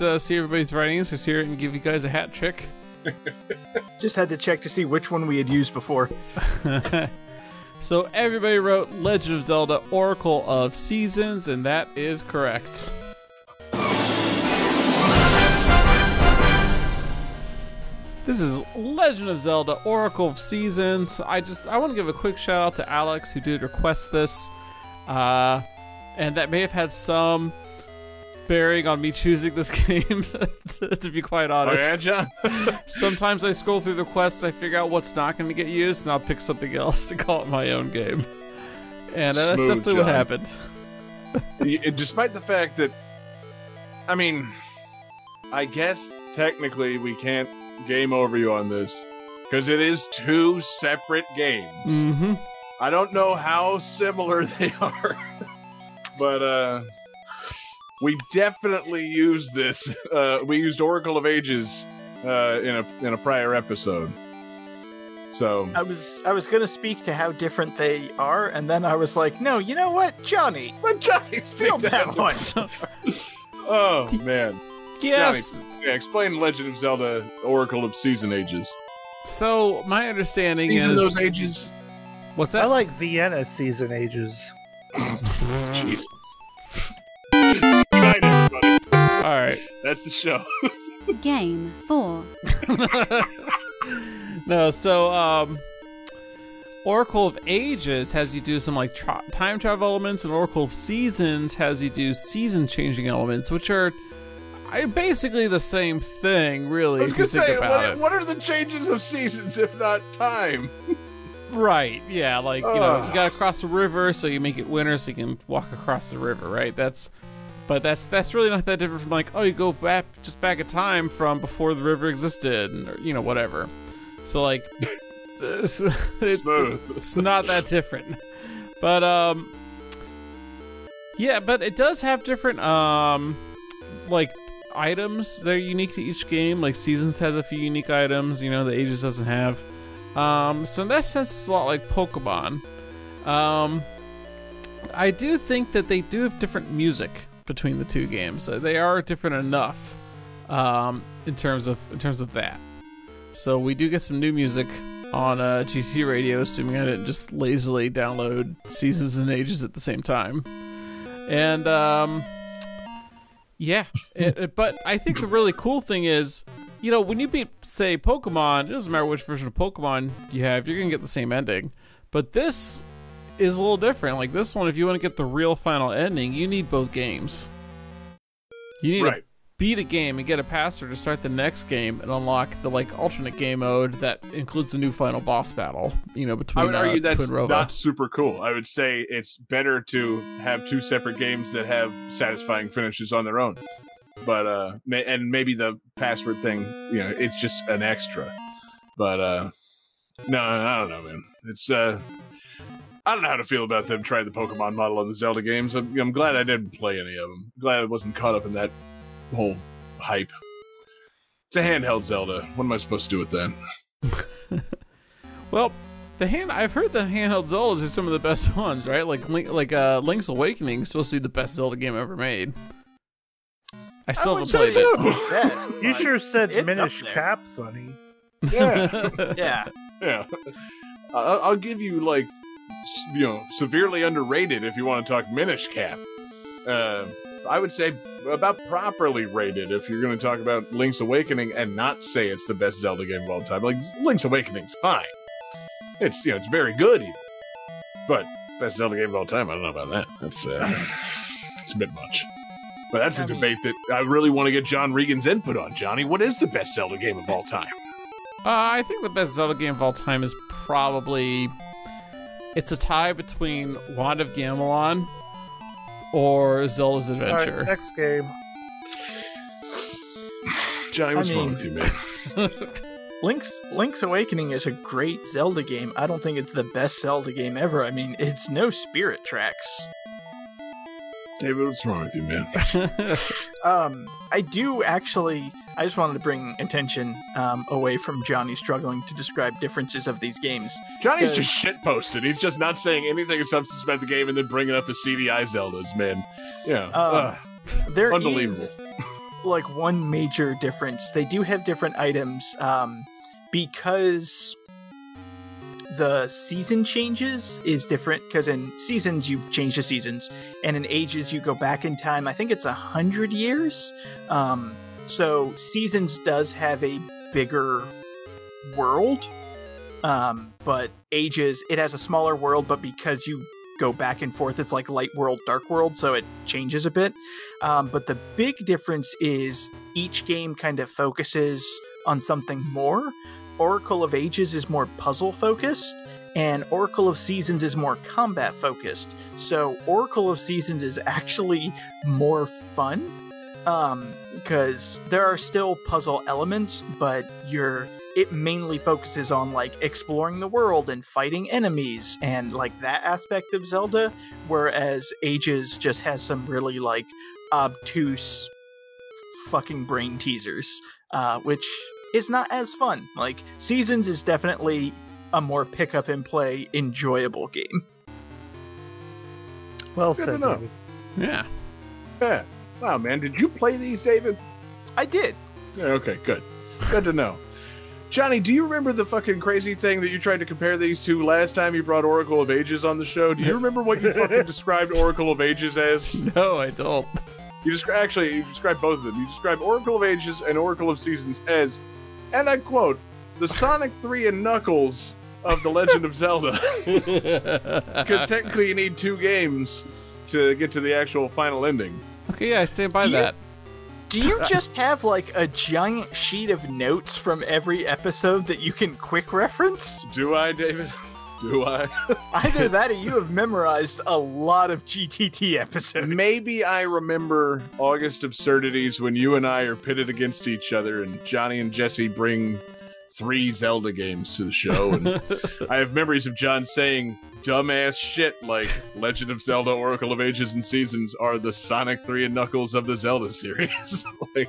Let's uh, see everybody's writings. Let's hear it and give you guys a hat trick. <laughs> Just had to check to see which one we had used before. <laughs> So everybody wrote Legend of Zelda Oracle of Seasons, and that is correct. This is Legend of Zelda Oracle of Seasons. I just I want to give a quick shout out to Alex who did request this, uh, and that may have had some bearing on me choosing this <laughs> game. to, to be quite Oh honest, yeah, John. <laughs> <laughs> Sometimes I scroll through the quest, I figure out what's not going to get used, and I'll pick something else to call it my own game. And uh, that's Smooth, definitely what happened. Despite the fact that, I mean, I guess technically we can't game over you on this because it is two separate games. Mm-hmm. I don't know how similar they are, but uh, we definitely used this. <laughs> Uh, we used Oracle of Ages uh, in a in a prior episode. So I was I was gonna speak to how different they are, and then I was like, no, you know what, Johnny, but Johnny's build that one. <laughs> Oh man, Yes. Johnny, yeah, explain Legend of Zelda Oracle of Season Ages. So my understanding Season is those ages. what's that? I like Vienna season ages. <laughs> Jesus. That's the show. <laughs> Game 4. No, so um, Oracle of Ages has you do some like tra- time travel elements, and Oracle of Seasons has you do season changing elements, which are I, basically the same thing, really, I was if you gonna think say, about what, it. what are the changes of seasons if not time? Right. Yeah. Like you know, you got to cross the river, so you make it winter, so you can walk across the river. Right. That's, but that's that's really not that different from like oh you go back just back in time from before the river existed, and, or, you know whatever. So like, <laughs> this, <laughs> it- it's not that different. But um, yeah, but it does have different um, like items that are unique to each game. Like Seasons has a few unique items, you know, the Ages doesn't have. Um, so in that sense, it's a lot like Pokemon. Um, I do think that they do have different music between the two games. They are different enough um, in terms of in terms of that. So we do get some new music on uh, GT Radio, assuming I didn't just lazily download Seasons and Ages at the same time. And um, yeah, <laughs> it, it- but I think the really cool thing is, you know, when you beat say Pokemon, it doesn't matter which version of Pokemon you have, you're gonna get the same ending. But this is a little different. Like this one, if you want to get the real final ending, you need both games. You need to beat a game and get a password to start the next game and unlock the like alternate game mode that includes the new final boss battle. You know, between I would uh, that's not super cool. I would say it's better to have two separate games that have satisfying finishes on their own. But uh, and maybe the password thing, you know, it's just an extra. But uh, no, I don't know, man. It's uh, I don't know how to feel about them trying the Pokemon model on the Zelda games. I'm, I'm glad I didn't play any of them. Glad I wasn't caught up in that whole hype. It's a handheld Zelda. What am I supposed to do with that? <laughs> Well, the hand I've heard the handheld Zeldas are some of the best <laughs> ones, right? Like Link, like uh, Link's Awakening is supposed to be the best Zelda game ever made. I still would haven't say played it. so. <laughs> Best, You sure said Minish. Cap funny. Yeah. Yeah, Yeah, I'll, I'll give you like, s- you know, severely underrated if you want to talk Minish Cap. Uh, I would say about properly rated if you're going to talk about Link's Awakening and not say it's the best Zelda game of all time. Like Link's Awakening's fine, It's you know it's very good, even. but best Zelda game of all time. I don't know about that. That's uh, <laughs> it's a bit much. But that's a I mean- debate that I really want to get John Regan's input on. Johnny, what is the best Zelda game of all time? Uh, I think the best Zelda game of all time is probably it's a tie between Wand of Gamelon or Zelda's All right, Adventure. next game. Johnny, what's I wrong mean- with you, man? <laughs> Link's Link's Awakening is a great Zelda game. I don't think it's the best Zelda game ever. I mean, it's no Spirit Tracks. David, what's wrong with you, man? <laughs> Um, I do actually. I just wanted to bring attention um, away from Johnny struggling to describe differences of these games. Johnny's just shit posted. He's just not saying anything of substance about the game and then bringing up the CDI Zeldas, man. Yeah. Um, ugh. There Unbelievable. is, like one major difference. They do have different items um, because the season changes is different. Because in seasons you change the seasons, and in ages you go back in time. I think it's a hundred years. Um, so seasons does have a bigger world, um, but ages it has a smaller world. But because you go back and forth, it's like light world, dark world, so it changes a bit. Um, but the big difference is each game kind of focuses on something more. Oracle of Ages is more puzzle focused, and Oracle of Seasons is more combat focused. So Oracle of Seasons is actually more fun because there are still puzzle elements, but you're it mainly focuses on like exploring the world and fighting enemies and like that aspect of Zelda, whereas Ages just has some really like obtuse fucking brain teasers, uh, which is not as fun. Like Seasons is definitely a more pick up and play enjoyable game. Well Good to said, know. David. yeah. Yeah. Wow, man. Did you play these, David? I did. Yeah, okay, good. Good to know. Johnny, do you remember the fucking crazy thing that you tried to compare these to last time you brought Oracle of Ages on the show? Do you <laughs> remember what you fucking described Oracle of Ages as? No, I don't. You descri- actually you described both of them. You described Oracle of Ages and Oracle of Seasons as, and I quote, the Sonic Three and Knuckles of the Legend of Zelda. <laughs> Because technically, you need two games to get to the actual final ending. okay, yeah, I stand by Do you- that. Do you <laughs> just have like a giant sheet of notes from every episode that you can quick reference? Do I, David? <laughs> Do I? <laughs> Either that or you have memorized a lot of GTT episodes. Maybe I remember August absurdities when you and I are pitted against each other, and Johnny and Jesse bring three Zelda games to the show, and <laughs> I have memories of John saying dumbass shit like Legend of Zelda, Oracle of Ages and Seasons are the Sonic 3 and Knuckles of the Zelda <laughs> series. like,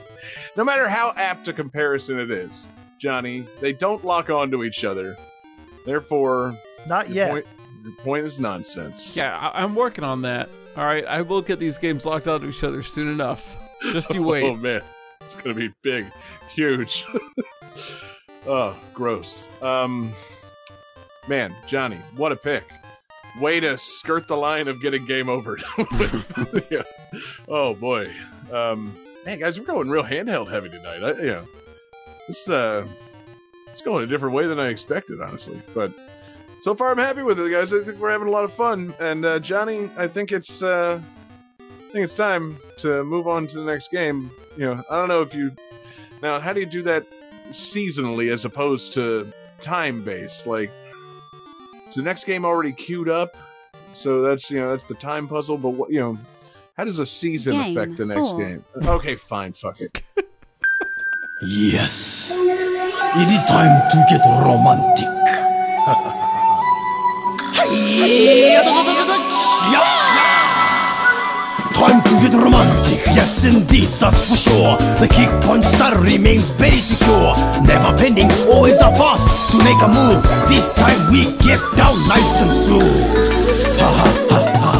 no matter how apt a comparison it is, Johnny, they don't lock onto each other. Therefore, Not your yet. point, your point is nonsense. Yeah, I- I'm working on that. All right, I will get these games locked onto each other soon enough. Just you <laughs> wait. Oh man, it's gonna be big, huge. <laughs> oh, gross. Um, man, Johnny, what a pick! Way to skirt the line of getting game over. <laughs> yeah. Oh boy, um, man, guys, we're going real handheld heavy tonight. I, yeah, this uh, it's going a different way than I expected, honestly. But so far, I'm happy with it, guys. I think we're having a lot of fun. And uh, Johnny, I think it's uh, I think it's time to move on to the next game. You know, I don't know if you now how do you do that seasonally as opposed to time based? Like, is the next game already queued up? So that's you know that's the time puzzle. But what you know, how does a season Game affect the next four. game? Okay, fine, fuck it. Yes. It is time to get romantic. <laughs> Time to get romantic, yes indeed, that's for sure. The kick punch style remains very secure. Never bending, always the fast to make a move. This time we get down nice and smooth. Ha ha ha ha.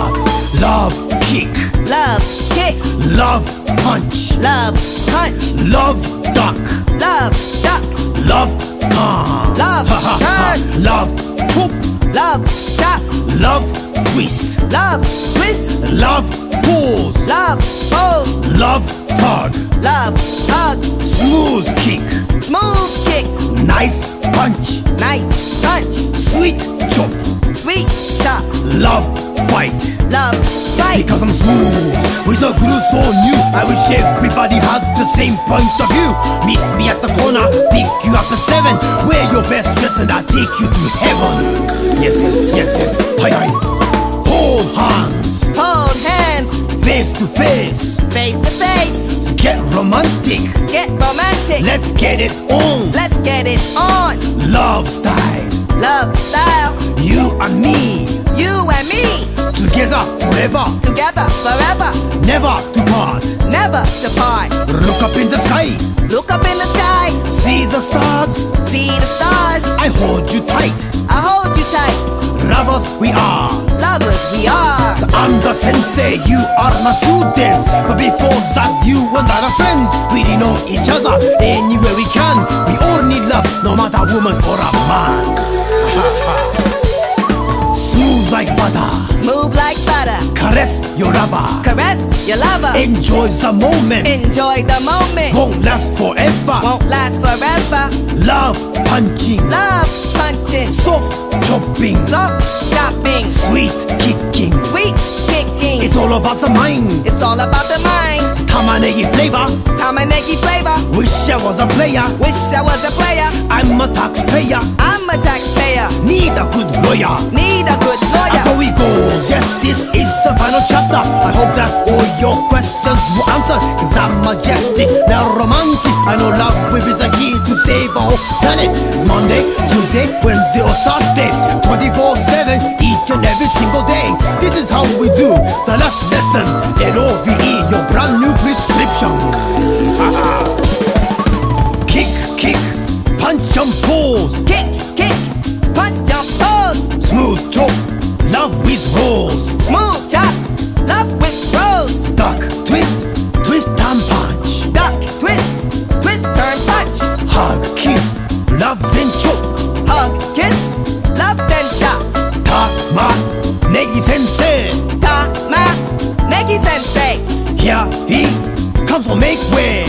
Love kick, Love, kick, love punch, love, punch, love duck. love, duck, Love turn. Love Ha, ha, ha. Love chop. Love, chop, Love twist. love, twist, Love pose. love, pose, Love hug. love, hug, Smooth kick. smooth kick, Nice punch, Nice punch. sweet chop, Sweet chop. love fight. Love fight. Because I'm smooth with a groove so new. I wish everybody had the same point of view. Meet me at the corner, pick you up at seven. Wear your best dress and I'll take you to heaven. Yes, yes, yes, yes. Hi, hi. Hold hands, Hold hands. face to face. Face to face. Let's get romantic. Get romantic. Let's get it on. Let's get it on. Love style. Love style. You and me. You and me. Together forever. Together forever. Never to part. Never to part. Look up in the sky. Look up in the sky. See the stars. See the stars. I hold you tight. I hold you tight. Lovers we are. Lovers we are. I'm the sensei, you are my students. But before that, you and I are friends. We didn't know each other anywhere we can. We all need love, no matter woman or a man. <laughs> Smooth like butter, Smooth like butter. caress your lover. Caress your lover. Enjoy the moment, Enjoy the moment. won't last forever. Won't last forever. Love punching, Love punching. soft chopping, Soft chopping. sweet kicking. Sweet kicking. It's all about the mind. It's all about the mind. Tamanegi flavor. Tamanegi flavor. Wish I was a player. Wish I was a player. I'm a taxpayer. I'm a taxpayer. Need a good lawyer. Need a good And so it goes. Yes, this is the final chapter. I hope that all your questions were answered. Cause I'm majestic, now romantic. I know love will be the key to save our planet. It's Monday, Tuesday, Wednesday, or Saturday. 24 7, each and every single day. This is how we do the last lesson. L-O-V-E, your brand new prescription. Love with rolls. Smooth chop. Love with rose. Duck, twist, twist and punch. Duck, twist. Twist, turn, punch. Hug, kiss, love then chop. Hug, kiss. Love, then chop. Ta, ma, negi sensei. Ta, ma. Negi sensei. Here he comes to make way.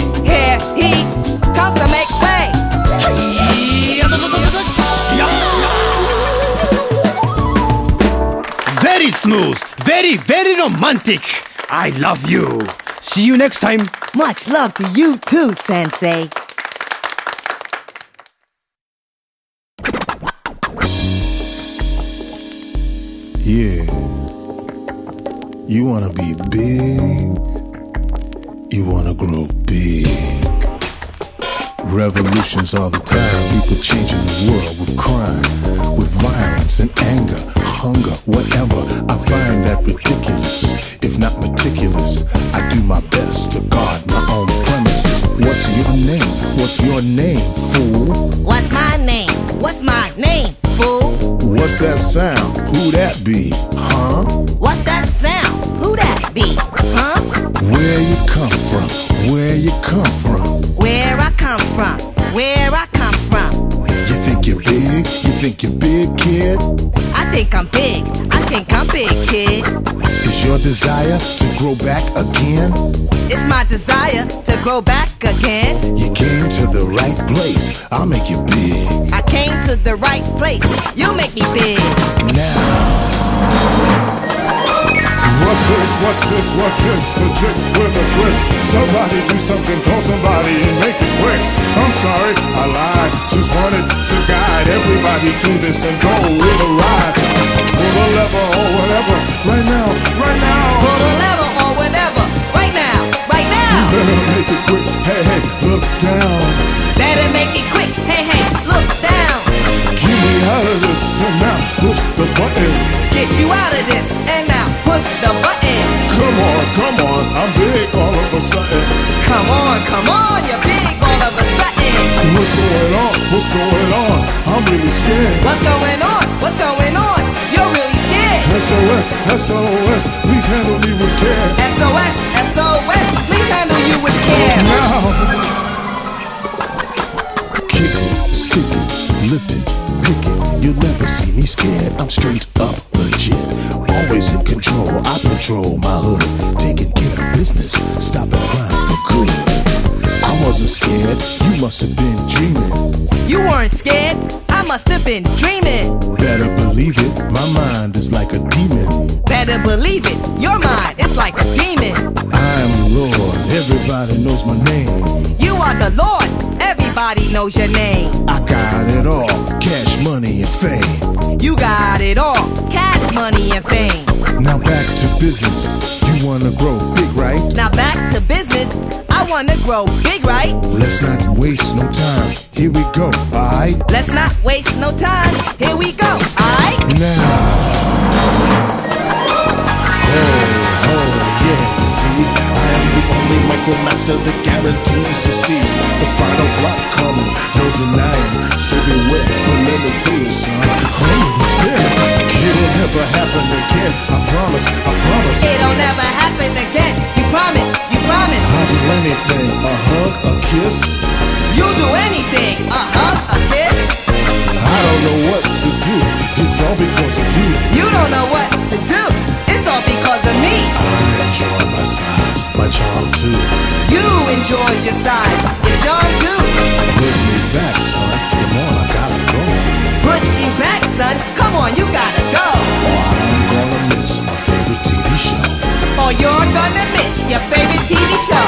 Smooth, very, very romantic. I love you. See you next time. Much love to you too, Sensei. Yeah. You wanna be big. You wanna grow big. Revolutions all the time. People changing the world with crime, with violence and anger, hunger, whatever. I find that ridiculous, if not meticulous. I do my best to guard my own premises. What's your name? What's your name, fool? What's my name? What's my name, fool? What's that sound? Who that be? Huh? What's that sound? Who that be? Huh? Where you come from? Where you come from? Where I come from? Where I come from? Think you're big, kid? I think I'm big. I think I'm big, kid. Is your desire to grow back again? It's my desire to grow back again. You came to the right place. I'll make you big. I came to the right place. You make me big. Now. What's this? What's this? What's this? A trick with a twist. Somebody do something, call somebody and make it quick. I'm sorry, I lied. Just wanted to guide everybody through this and go with a ride. Pull the lever or whatever. Right now, right now. Pull the lever or whatever. Right now. Right now. Better make it quick. Hey, hey, look down. Better make it quick. Hey, hey, look down. Get me out of this and now push the button. Get you of. Come on, come on. You're big all of a sudden. What's going on? What's going on? I'm really scared. What's going on? What's going on? You're really scared. SOS, SOS, please handle me with care. SOS, SOS. Please handle you with care. Now, Kick it, stick it, lift it, pick it. You'll never see me scared. I'm straight. Always in control. I patrol my hood. Taking care of business. Stopping crime for good. I I wasn't scared. You must have been dreaming. You weren't scared. I must have been dreaming. Better believe it. My mind is like a demon. Better believe it. Your mind is like a demon. I'm Lord. Everybody knows my name. You are the Lord. Everybody knows your name. I got it all. Cash, money, and fame. You got it all. Cash, money, and fame. Now back to business. You wanna grow big, right? Now back to business. I wanna grow big, right? Let's not waste no time. Here we go, alright? Let's not waste no time. Here we go. Alright? Now. Ho, ho, yeah, you see, I am the only micromaster that guarantees to seize the final block coming, no denying. So beware, but let me tell you, son, I'm scared. It'll never happen again. I promise, I promise. It'll never happen again. You promise. You promise. I'll do anything, a hug, a kiss. You'll do anything. A hug, a kiss. I don't know what to do. It's all because of you. You don't know what to do. My size, my charm too. You enjoy your side. Your charm too. Put me back, son. Come on, I gotta go. Put you back, son. Come on, you gotta go. Or I'm gonna miss my favorite TV show. Or you're gonna miss your favorite TV show.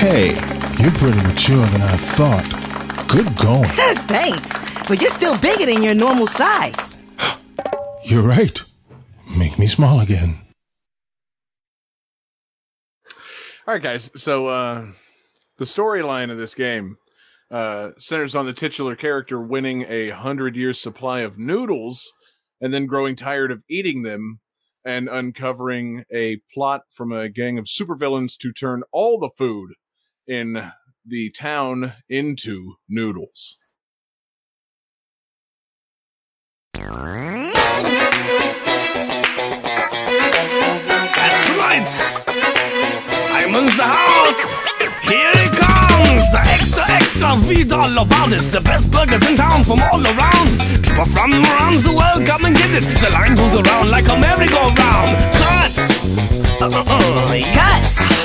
Hey, you're pretty mature than I thought. Good going. <laughs> Thanks. But you're still bigger than your normal size. <gasps> You're right. Make me small again. All right, guys. So uh, the storyline of this game uh, centers on the titular character winning a hundred years supply of noodles and then growing tired of eating them and uncovering a plot from a gang of supervillains to turn all the food in the town into noodles. That's right. I'm in the house. Here it comes. Extra, extra. Read all about it. The best burgers in town from all around. People from around the world come and get it. The line goes around like a merry-go-round. Cut. Uh, uh, uh, yes.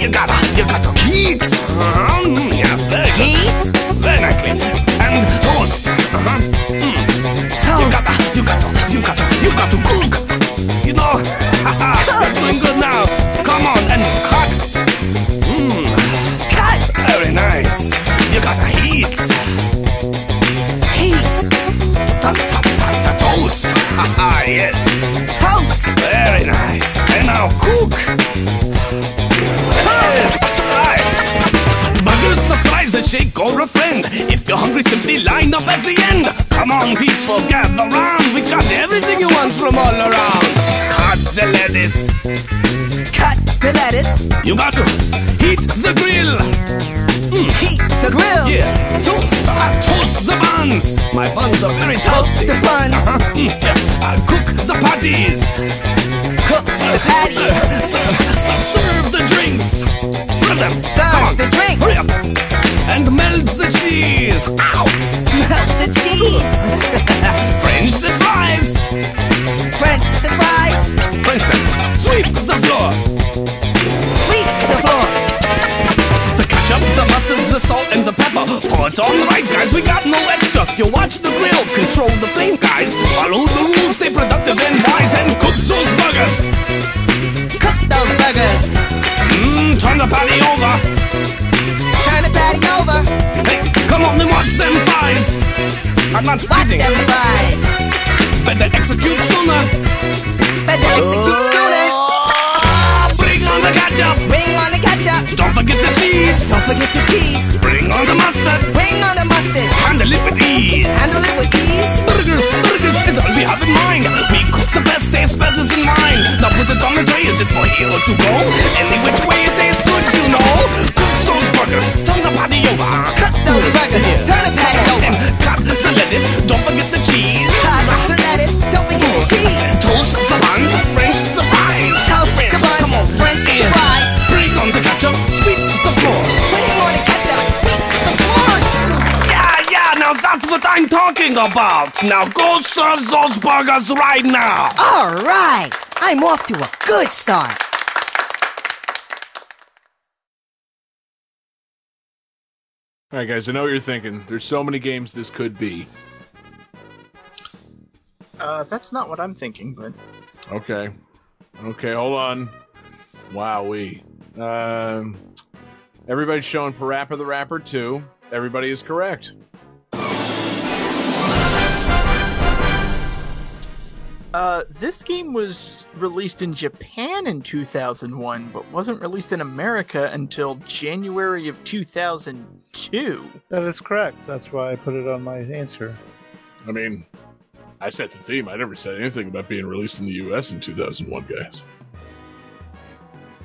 You gotta, you gotta heat. Uh-huh. Mm, Yes, very good. Heat. Very nicely. And toast. Uh-huh. Mm. You gotta, you gotta, you gotta, you gotta cook. You know, <laughs> you're doing good now. Come on and cut. Mmm. Cut. Very nice. You got a heat. Heat. Ta ta ta ta toast. Haha, <laughs> yes. Toast. Very nice. And now cook. Shake or a friend. If you're hungry, simply line up at the end. Come on, people, gather round. We got everything you want from all around. Cut the lettuce. Cut the lettuce. You got to heat the grill. Heat the grill. Yeah. Toast. Uh, toast the buns. My buns are very toasty. the buns. Uh-huh. Mm, yeah. Uh, cook the patties. Cook the patties. Serve, serve, serve the drinks. Serve them. Serve the drinks. Hurry up. And melt the cheese. Ow. Melt the cheese. <laughs> French the fries. French the fries. French them. Sweep the floor. Sweep the floors. The ketchup, the mustard, the salt, and the pepper. Pour it on right, guys. We got no extra. You watch the grill, control the flame, guys. Follow the rules, stay productive and wise, and cook those burgers. Cook those burgers. Mmm, turn the patty over. Patty over. Hey, come on and watch them fries. I'm not watch them fries. Better execute sooner. Better execute sooner. Oh, bring on the ketchup. Bring on the ketchup. Don't forget the cheese. Don't forget the cheese. Bring on the mustard. Bring on the mustard. Handle it with ease. Handle it with ease. Burgers, burgers is all we have in mind. We cook the best, taste better than mine. Now put it on the tray. Is it for here or to go? Any which way it tastes good, you know. Burgers. Turn the patty over. Cut those burgers. Turn the patty over. And cut the lettuce. Don't forget the cheese. Cut the lettuce. Don't forget the cheese. Toast buns. French fries. Toast the buns. Come on, French fries. Bring on the ketchup. Sweep the floors. Bring on the ketchup. Sweep the floors. Yeah, yeah. Now that's what I'm talking talking about. Now go serve those burgers right now. All right, I'm off to a good start. All right, guys. I know what you're thinking. There's so many games this could be. Uh, that's not what I'm thinking, but Okay. Okay, hold on. Wowee. Um, everybody's showing Parappa the Rapper 2. Everybody is correct. uh, this game was released in Japan in 2001, but wasn't released in America until January of 2002. That is correct. That's why I put it on my answer. I mean, I set the theme. I never said anything about being released in the U.S. in 2001, guys.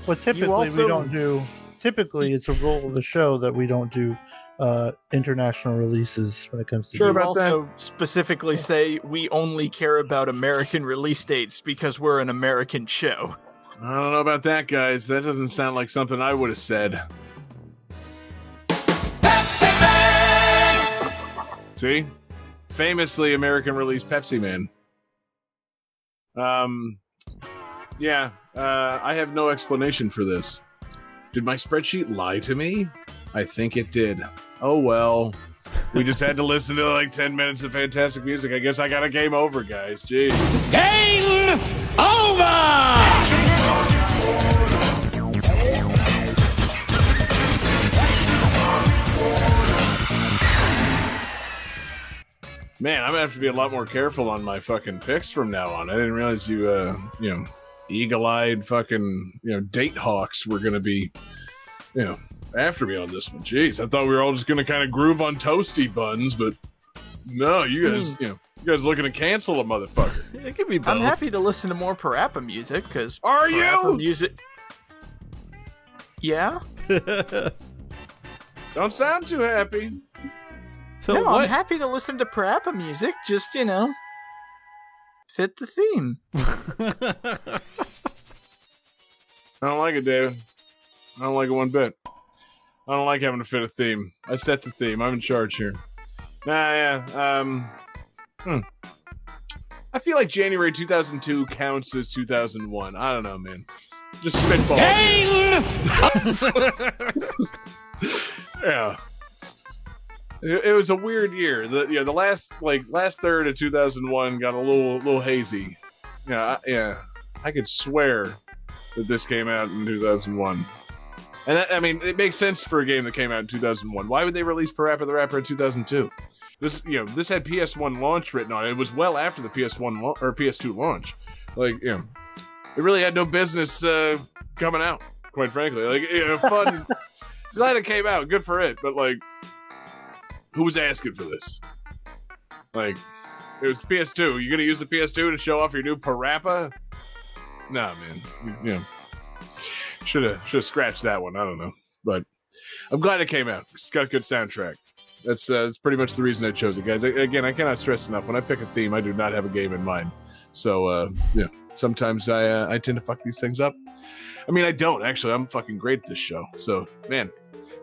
Well, typically also- we don't do. Typically, it's a rule of the show that we don't do uh, international releases when it comes to. Sure games. You about that. also specifically say we only care about American release dates because we're an American show. I don't know about that, guys. That doesn't sound like something I would have said. See? Famously American release Pepsi Man. Um, yeah, uh, I have no explanation for this. Did my spreadsheet lie to me? I think it did. Oh well. We just had to <laughs> listen to like 10 minutes of fantastic music. I guess I got a game over, guys. Jeez. Game over! Man, I'm gonna have to be a lot more careful on my fucking picks from now on. I didn't realize you, uh, you know, eagle-eyed fucking, you know, date hawks were gonna be, you know, after me on this one. Jeez, I thought we were all just gonna kind of groove on toasty buns, but no, you guys, you know, you guys looking to cancel a motherfucker. It could be both. I'm happy to listen to more Parappa music because Are you? music? Yeah. <laughs> Don't sound too happy. So no, what? I'm happy to listen to Parappa music. Just you know, fit the theme. <laughs> I don't like it, David. I don't like it one bit. I don't like having to fit a theme. I set the theme. I'm in charge here. Nah, yeah. Um, hmm. I feel like January 2002 counts as 2001. I don't know, man. Just spitball. <laughs> <laughs> yeah. It, it was a weird year. The yeah, the last like last third of 2001 got a little little hazy. Yeah, I, yeah. I could swear that this came out in 2001. And that, I mean, it makes sense for a game that came out in 2001. Why would they release Parappa the Rapper in 2002? This, you know, this had PS1 launch written on it. It was well after the PS1 la- or PS2 launch. Like, you know, it really had no business uh, coming out. Quite frankly, like, you know, fun. <laughs> glad it came out. Good for it. But like, who was asking for this? Like, it was the PS2. You're gonna use the PS2 to show off your new Parappa? Nah, man. You know, should have should have scratched that one. I don't know, but I'm glad it came out. It's got a good soundtrack. That's uh, that's pretty much the reason I chose it, guys. I, again, I cannot stress enough. When I pick a theme, I do not have a game in mind. So uh, yeah, sometimes I uh, I tend to fuck these things up. I mean, I don't actually. I'm fucking great at this show. So man,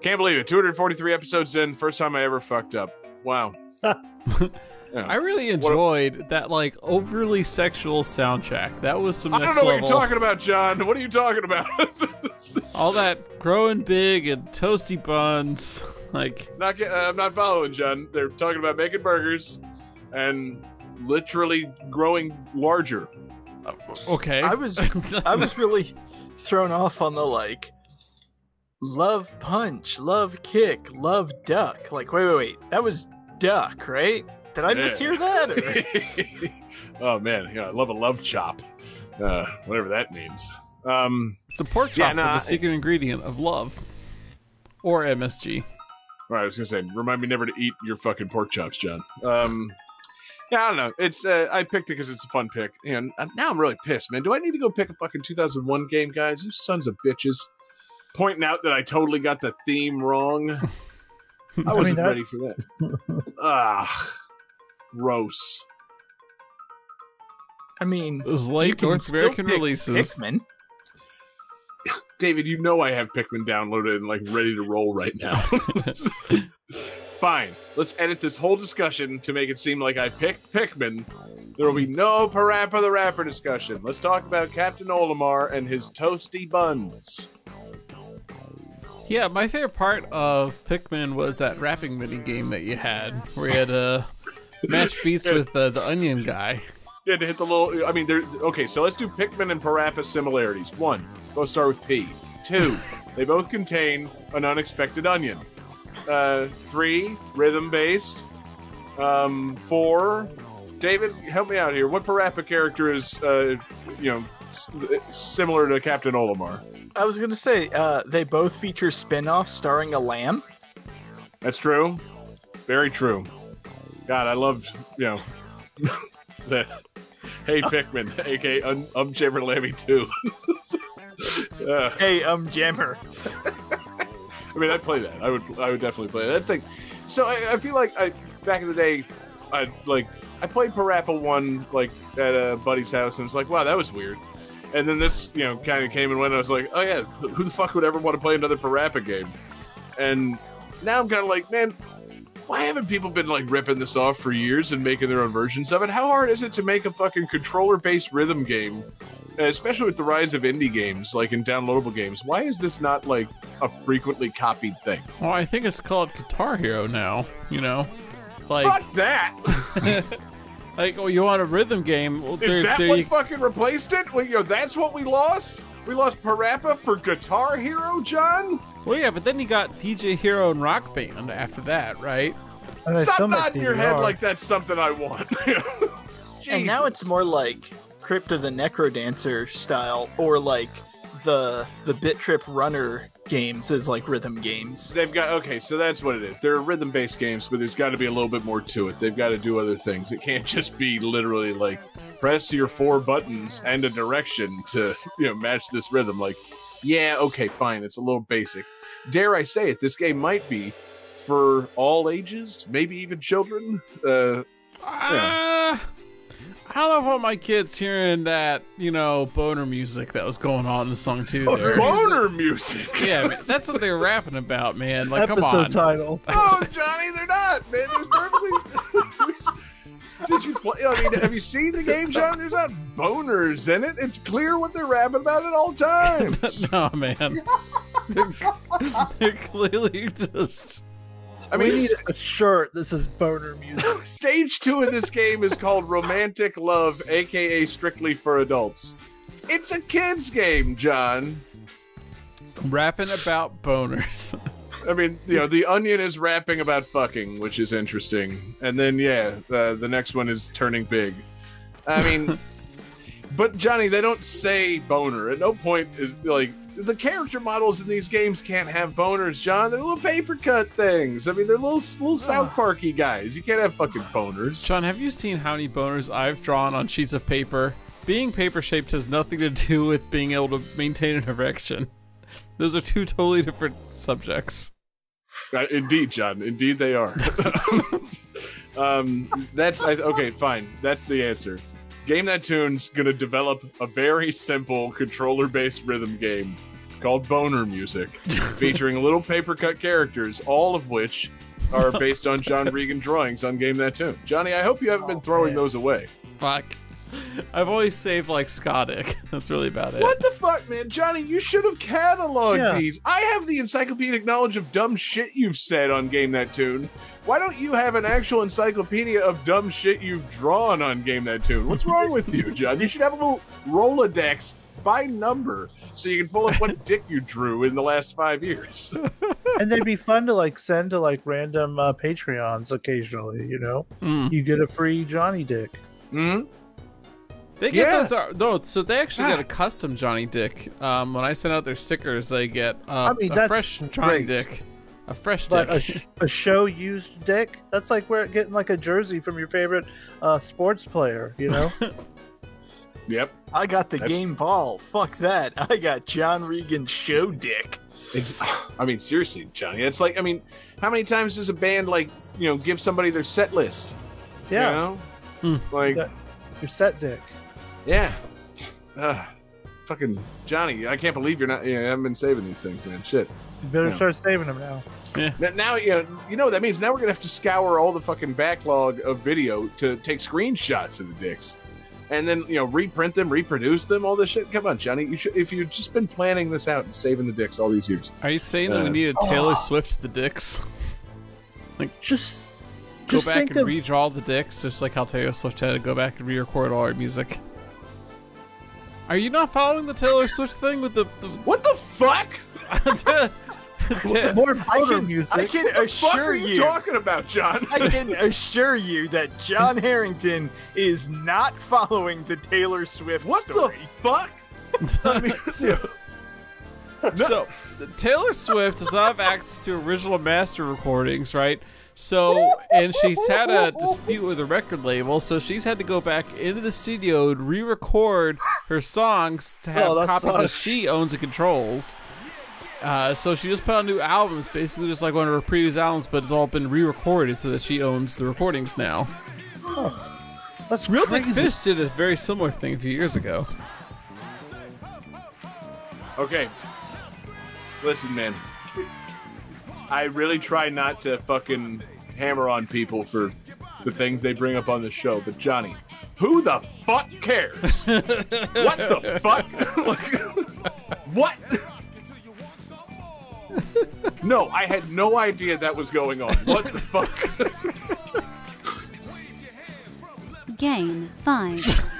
can't believe it. 243 episodes in, first time I ever fucked up. Wow. <laughs> <laughs> Yeah. I really enjoyed that like overly sexual soundtrack. That was some I don't next know what you're talking about, John. What are you talking about? <laughs> All that growing big and toasty buns. Like not get, uh, I'm not following, John. They're talking about making burgers and literally growing larger. okay. I was I was really thrown off on the like love punch, love kick, love duck. Like wait wait wait, that was duck, right? Did I just Yeah. hear that? <laughs> oh man, yeah, I love a love chop, uh, whatever that means. Um, It's a pork chop Yeah, with no, the secret ingredient of love. Or MSG. all right, I was gonna say, remind me never to eat your fucking pork chops, John. Um, yeah, I don't know. It's uh, I picked it because it's a fun pick, and uh, now I'm really pissed, man. Do I need to go pick a fucking 2001 game, guys? You sons of bitches! Pointing out that I totally got the theme wrong. <laughs> I wasn't mean, ready for that. Ah, gross. I mean, It was you late can North still American pick releases. Pikmin. David, you know I have Pikmin downloaded and like ready to roll right now. <laughs> Fine. Let's edit this whole discussion to make it seem like I picked Pikmin. There will be no Parappa the Rapper discussion. Let's talk about Captain Olimar and his toasty buns. Yeah, my favorite part of Pikmin was that rapping mini game that you had, where you had to match beats with uh, the Onion guy. Yeah, to hit the little. I mean, there. Okay, so let's do Pikmin and Parappa similarities. One, both start with P. Two, <laughs> they both contain an unexpected onion. Uh, three, rhythm based. Um, four, David, help me out here. What Parappa character is, uh, you know, similar to Captain Olimar? I was gonna say, uh, they both feature spin-offs starring a lamb. That's true. Very true. God, I loved, you know, <laughs> the Hey Pikmin, <laughs> aka Un- Um Jammer Lammy 2. <laughs> Uh, Hey, um, Jammer. I mean, I'd play that. I would, I would definitely play that. That's like, so I, I feel like I back in the day, I like I played Parappa one like at a buddy's house, and it's like, wow, that was weird. And then this, you know, kind of came and went. I was like, oh yeah, who the fuck would ever want to play another Parappa game? And now I'm kind of like, man, why haven't people been like ripping this off for years and making their own versions of it? How hard is it to make a fucking controller-based rhythm game? Especially with the rise of indie games, like in downloadable games, why is this not like a frequently copied thing? Well, I think it's called Guitar Hero now. You know, like Fuck that! <laughs> like oh, you want a rhythm game? Well, Is there- that there what you- fucking replaced it? Well, you know, that's what we lost. We lost Parappa for Guitar Hero, John. well, yeah, but then you got DJ Hero and Rock Band after that, right? And Stop still nodding your head DDR. like that's something I want. <laughs> And now it's more like Crypt of the NecroDancer style, or like the the Bit Trip Runner games as like rhythm games. They've got okay, so that's what it is. They're rhythm-based games, but there's got to be a little bit more to it. They've got to do other things. It can't <laughs> just be literally like press your four buttons and a direction to you know match this rhythm. Like, yeah, okay, fine, it's a little basic. Dare I say it? This game might be for all ages, maybe even children. Uh, Uh, I don't know if my kids hearing that, you know, boner music that was going on in the song too. Oh, there. boner music. Yeah, man, that's what they were rapping about, man. Like, come Episode on. title. <laughs> oh, Johnny, they're not, man. There's perfectly. <laughs> Did you play? I mean, have you seen the game, John? There's not boners in it. It's clear what they're rapping about at all <laughs> times. no, man. they're, they're clearly just. I we mean, need a shirt This is boner music. <laughs> stage two of this game is called Romantic Love, aka Strictly for Adults. It's a kids' game, John. rapping about boners. <laughs> I mean, you know, the onion is rapping about fucking, which is interesting. And then, yeah, uh, the next one is turning big. I mean, <laughs> but Johnny, they don't say boner. At no point is like the character models in these games can't have boners, John. They're little paper cut things. I mean, they're little little South Parky guys. You can't have fucking boners. John, have you seen how many boners I've drawn on sheets of paper? Being paper shaped has nothing to do with being able to maintain an erection. Those are two totally different subjects. Uh, indeed, John. Indeed, they are. <laughs> um, that's I, okay. Fine. That's the answer. Game That Tune's gonna develop a very simple controller-based rhythm game called Boner Music, featuring little paper cut characters, all of which are <laughs> based on John Regan drawings on Game That Tune. Johnny, I hope you haven't been oh, throwing those away. Fuck. I've always saved like Scottic. <laughs> That's really about it. What the fuck, man? Johnny, you should have cataloged Yeah. these. I have the encyclopedic knowledge of dumb shit you've said on Game That Tune. Why don't you have an actual encyclopedia of dumb shit you've drawn on Game That Tune? What's wrong with you, John? You should have a little Rolodex by number so you can pull up what dick you drew in the last five years. <laughs> and they'd be fun to like send to like random uh, Patreons occasionally. You know, Mm. you get a free Johnny Dick. hmm They get Yeah. those. Are, no, so they actually Ah. get a custom Johnny Dick. Um, when I send out their stickers, they get uh, I mean, a fresh Johnny great. Dick, a fresh But a, dick. sh- a show used dick. That's like we're getting like a jersey from your favorite uh, sports player. You know, <laughs> Yep. I got the That's- game ball. Fuck that. <laughs> I got John Regan show dick. It's, <sighs> I mean, seriously, Johnny. It's like, I mean, how many times does a band like, you know, give somebody their set list? yeah, You know? Hmm. Like, your set dick. yeah. <sighs> Ugh. fucking Johnny, I can't believe you're not. You, know, you haven't been saving these things, man. Shit. You better Yeah. start saving them now. Now, now you know, you know what that means. Now we're gonna have to scour all the fucking backlog of video to take screenshots of the dicks, and then you know reprint them, reproduce them, all this shit. Come on, Johnny. You should, if you've just been planning this out and saving the dicks all these years. Are you saying that we Uh, need a Taylor Swift the dicks? Like Just go just back and of- redraw the dicks, just like how Taylor Swift had to go back and re-record all her music. Are you not following the Taylor Swift thing with the? the What the fuck? <laughs> <laughs> more I can, music. I can What are assure you you. talking about, John? I can <laughs> assure you that John Harrington is not following the Taylor Swift story. what story. the fuck? <laughs> I mean, <laughs> yeah. So Taylor Swift does not have access to original master recordings, right? So and she's had a dispute with the record label, so she's had to go back into the studio and re-record her songs to have Oh, that copies that she owns and controls. Uh, so she just put out new albums, basically just like one of her previous albums, but it's all been re-recorded so that she owns the recordings now. That's Real crazy. Big Fish did a very similar thing a few years ago. Okay. Listen, man. I really try not to fucking hammer on people for the things they bring up on the show, but Johnny, who the fuck cares? <laughs> what the fuck? <laughs> What? No, I had no idea that was going on. What the fuck? Game 5.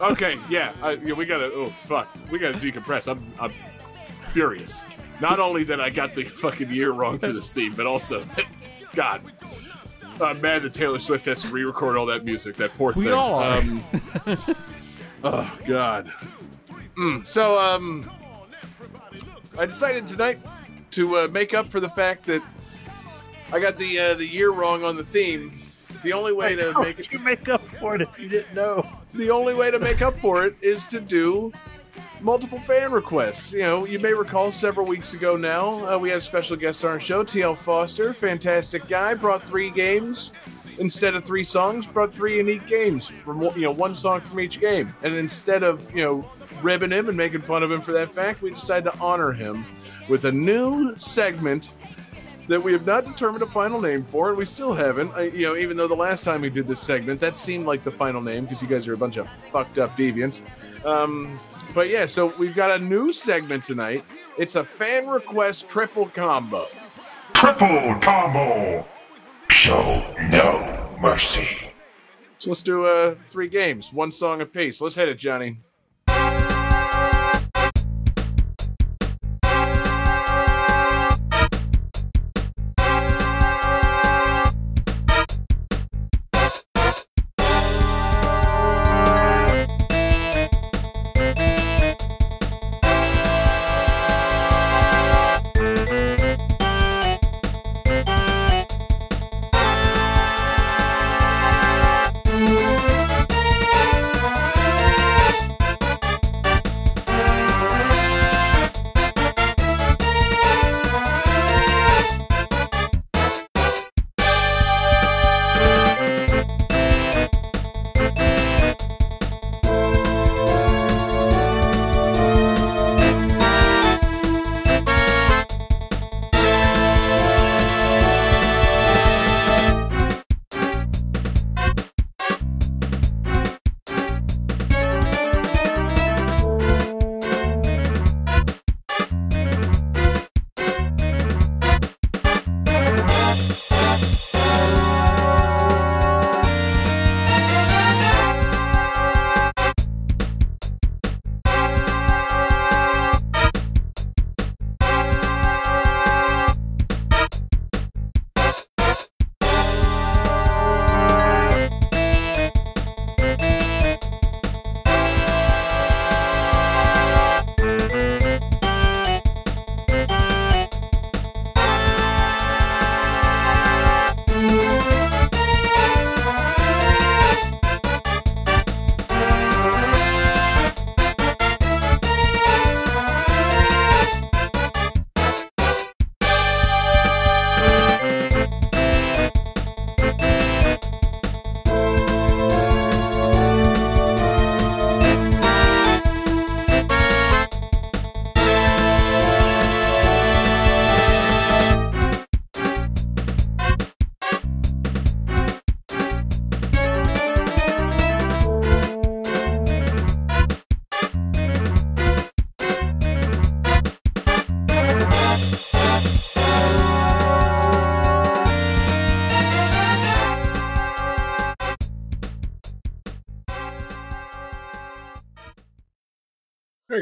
okay, yeah, uh, yeah, we gotta. Oh fuck, we gotta decompress. I'm, I'm furious. Not only that I got the fucking year wrong for this theme, but also that, God, I'm mad that Taylor Swift has to re-record all that music. That poor We thing. all are. Um, <laughs> oh God. Mm, so um, I decided tonight to uh, make up for the fact that I got the uh, the year wrong on the theme. The only way to How make it <laughs> you make up for it if you didn't know? the only way to make up for it is to do multiple fan requests. You know, you may recall several weeks ago now, uh, we had a special guest on our show, TL Foster, fantastic guy, brought three games instead of three songs, brought three unique games from you know one song from each game. And instead of you know ribbing him and making fun of him for that fact, we decided to honor him with a new segment that we have not determined a final name for, and we still haven't. I, you know, even though the last time we did this segment, that seemed like the final name because you guys are a bunch of fucked up deviants. Um, but yeah, so we've got a new segment tonight. It's a fan request triple combo. Triple combo. Show no mercy. So let's do uh, three games, one song apiece. Let's hit it, Johnny.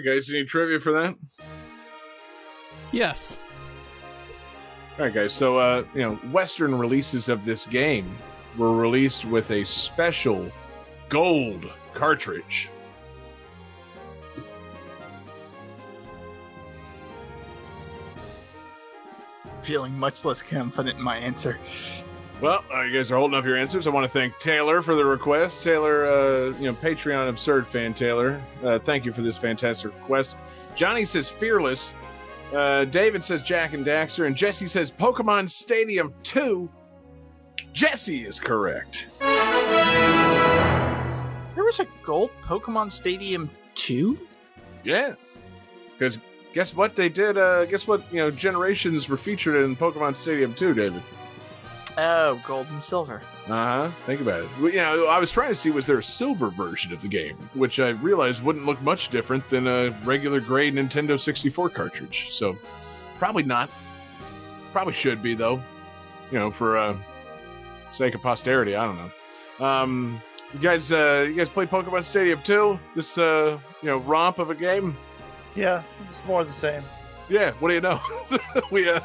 Guys. Any trivia for that? Yes. All right, guys. So, uh, you know, Western releases of this game were released with a special gold cartridge. Feeling much less confident in my answer. Well, uh, you guys are holding up your answers. I want to thank Taylor for the request. Taylor, uh, you know, Patreon absurd fan Taylor. Uh, thank you for this fantastic request. Johnny says fearless. Uh, David says Jak and Daxter, and Jesse says Pokemon Stadium 2. Jesse is correct. There was a gold Pokemon Stadium 2? Yes. Because guess what they did? Uh, guess what? You know, generations were featured in Pokemon Stadium 2, David. Oh, gold and silver. Uh huh. Think about it. Well, you know, I was trying to see was there a silver version of the game, which I realized wouldn't look much different than a regular gray Nintendo 64 cartridge. So, probably not. Probably should be though. You know, for uh, sake of posterity. I don't know. Um, you guys, uh, you guys play Pokemon Stadium 2? This, uh, you know, romp of a game. Yeah, it's more the same. Yeah. What do you know? <laughs> we uh,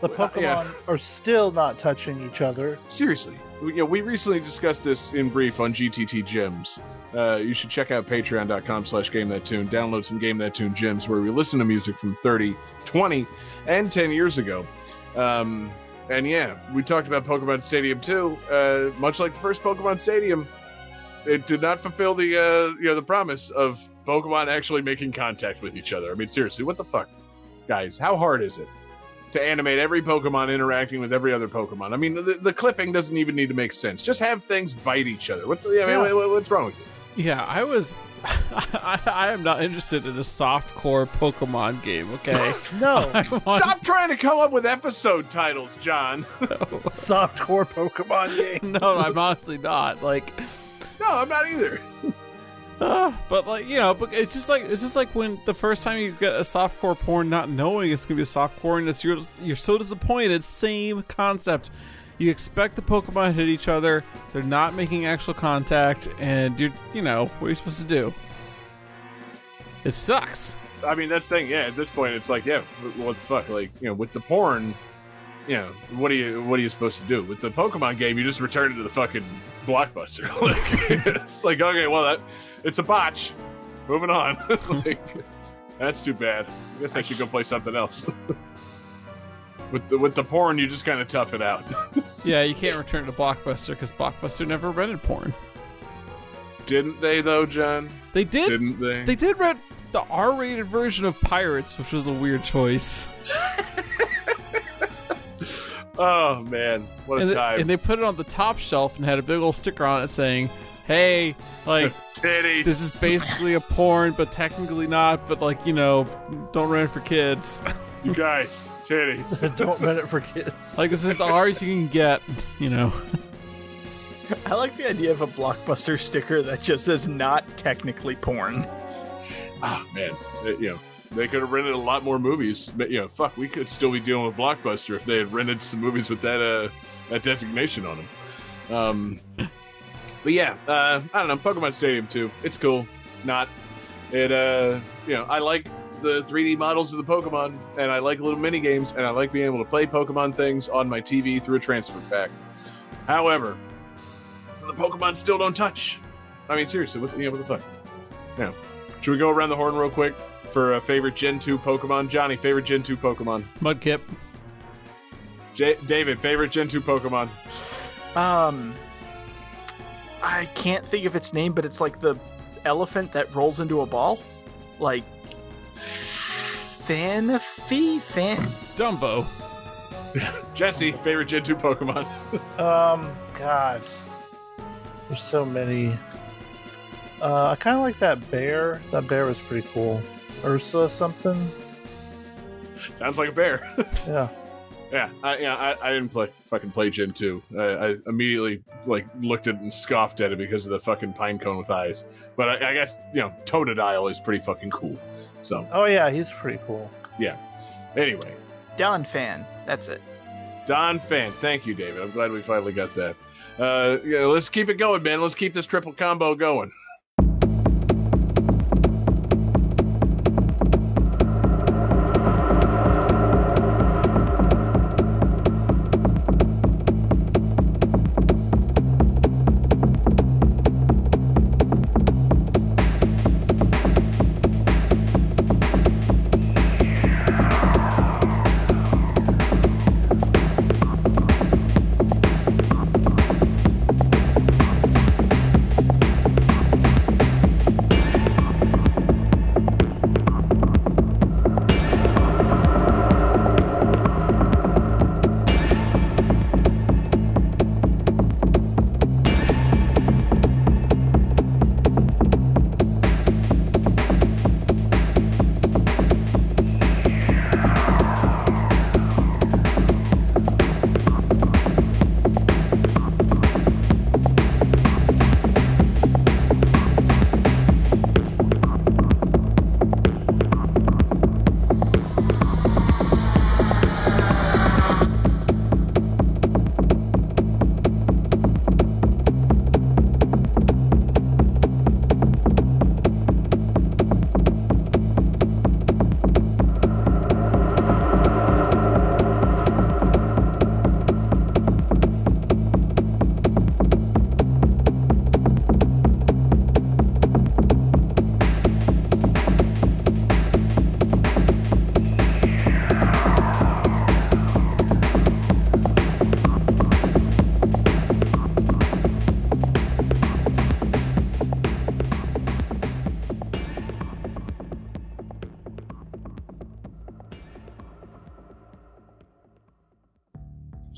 The Pokemon yeah. are still not touching each other. seriously we, you know, we recently discussed this in brief on gtt gems uh, you should check out patreon.com slash game that tune download some game that tune gems where we listen to music from 30 20 and 10 years ago um, and yeah we talked about pokemon stadium 2 uh, much like the first pokemon stadium it did not fulfill the uh, you know the promise of pokemon actually making contact with each other i mean seriously what the fuck guys how hard is it to animate every Pokemon interacting with every other Pokemon. I mean, the, the clipping doesn't even need to make sense. Just have things bite each other. What the, I mean, Yeah. what- what- what's wrong with you? Yeah, I was. <laughs> I, I am not interested in a soft core Pokemon game. Okay. <laughs> No, <laughs> want- Stop trying to come up with episode titles, John. Soft core Pokemon game. no, I'm honestly not. Like, no, I'm not either. Uh, but like you know, but it's just like it's just like when the first time you get a softcore porn, not knowing it's gonna be a softcore, and it's you're you're so disappointed. Same concept. You expect the Pokemon to hit each other. They're not making actual contact, and you're you know what are you supposed to do? It sucks. I mean, that's the thing. Yeah, at this point, it's like, yeah, what the fuck? Like, you know, with the porn, you know, what are you what are you supposed to do? With the Pokemon game, you just return it to the fucking blockbuster. <laughs> like, it's like, okay, well, that it's a botch. Moving on. <laughs> like, that's too bad. I guess I should go play something else. <laughs> with the with the porn, you just kind of tough it out. <laughs> Yeah, you can't return to Blockbuster because Blockbuster never rented porn. Didn't they though, John? They did. Didn't they? They did rent the R-rated version of Pirates, which was a weird choice. Oh man, what a and, time! and they put it on the top shelf and had a big old sticker on it saying, "Hey, like <laughs> Titties. this is basically a porn, but technically not. But like you know, don't rent it for kids. you guys, titties. <laughs> Don't rent it for kids. like this is ours you can get. You know, <laughs> I like the idea of a blockbuster sticker that just says not technically porn. Ah, man, Uh, you know, they could have rented a lot more movies. But you know, fuck, we could still be dealing with Blockbuster if they had rented some movies with that uh that designation on them. Um, but yeah, uh, I don't know, Pokemon Stadium 2, it's cool. Not it. Uh, you know, I like the 3D models of the Pokemon, and I like little mini games, and I like being able to play Pokemon things on my TV through a transfer pack. However, the Pokemon still don't touch. I mean, seriously, what the, you know, what the fuck? Yeah. Should we go around the horn real quick for a favorite Gen 2 Pokemon? Johnny, favorite Gen 2 Pokemon. Mudkip. J- David, favorite Gen 2 Pokemon. Um, I can't think of its name, but it's like the elephant that rolls into a ball, like Fanafy Fan. Dumbo. <laughs> Jesse, favorite Gen 2 Pokemon. <laughs> Um, God, there's so many. Uh, I kind of like that bear. That bear was pretty cool. Ursa something. Sounds like a bear. <laughs> Yeah. Yeah, I, yeah, I, I didn't play fucking play Gen 2. I, I immediately like looked at it and scoffed at it because of the fucking pine cone with eyes. But I, I guess you know Totodile is pretty fucking cool. So Oh yeah, he's pretty cool. yeah. Anyway, Donphan. That's it. Donphan, thank you, David. I'm glad we finally got that. Uh, yeah, let's keep it going, man. Let's keep this triple combo going. <laughs>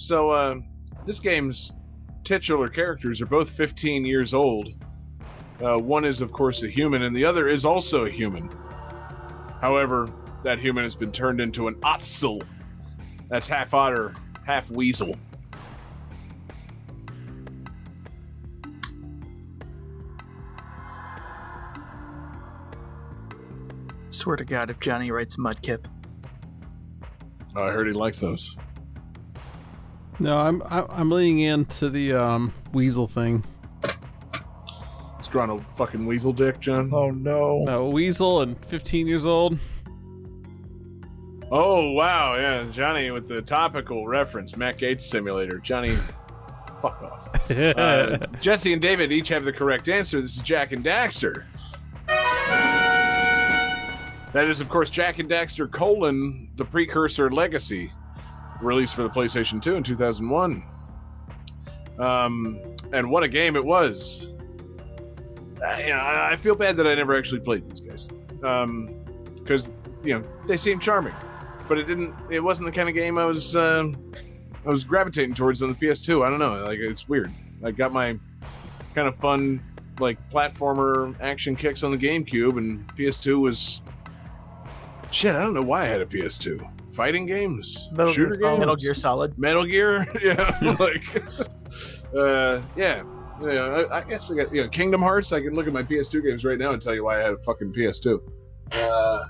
so uh, this game's titular characters are both 15 years old. Uh, one is, of course, a human, and the other is also a human. However, that human has been turned into an Ottsel. That's half otter, half weasel. Swear to God, if Johnny writes Mudkip. Oh, I heard he likes those. No, I'm I- I'm leaning into the um, weasel thing. He's drawing a fucking weasel dick, John. Oh no. No, weasel and 15 years old. Oh wow, yeah, Johnny with the topical reference, Matt Gaetz Simulator. Johnny, fuck off. <laughs> Uh, Jesse and David each have the correct answer. This is Jak and Daxter. That is, of course, Jak and Daxter colon the precursor Legacy, released for the PlayStation 2 in 2001. Um, and what a game it was! I, you know, I feel bad that I never actually played these guys, because you know they seem charming, but it didn't. It wasn't the kind of game I was uh, I was gravitating towards on the PS2. I don't know, like it's weird. I got my kind of fun like platformer action kicks on the GameCube, and PS2 was shit. I don't know why I had a PS2. Fighting games, Metal shooter Gear games, Metal Gear Solid. Metal Gear, <laughs> yeah, like, uh, yeah, yeah. I, I guess I got you know Kingdom Hearts. I can look at my PS2 games right now and tell you why I had a fucking PS2. Uh,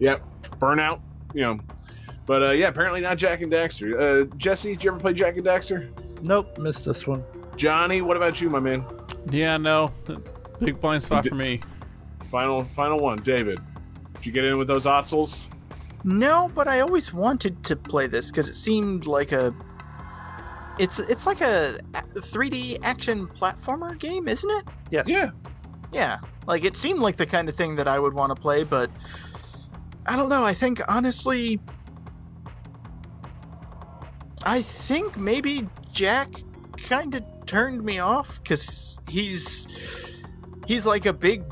yeah, Burnout, you know, but uh, yeah, apparently not Jak and Daxter. Uh, Jesse, did you ever play Jak and Daxter? Nope, missed this one. Johnny, what about you, my man? Yeah, no, big blind spot for me. Final, final one, David. Did you get in with those Ottsels? No, but I always wanted to play this because it seemed like a. It's it's like a 3D action platformer game, isn't it? Yes. Yeah. Yeah, like it seemed like the kind of thing that I would want to play, but I don't know. I think honestly, I think maybe Jak kind of turned me off because he's he's like a big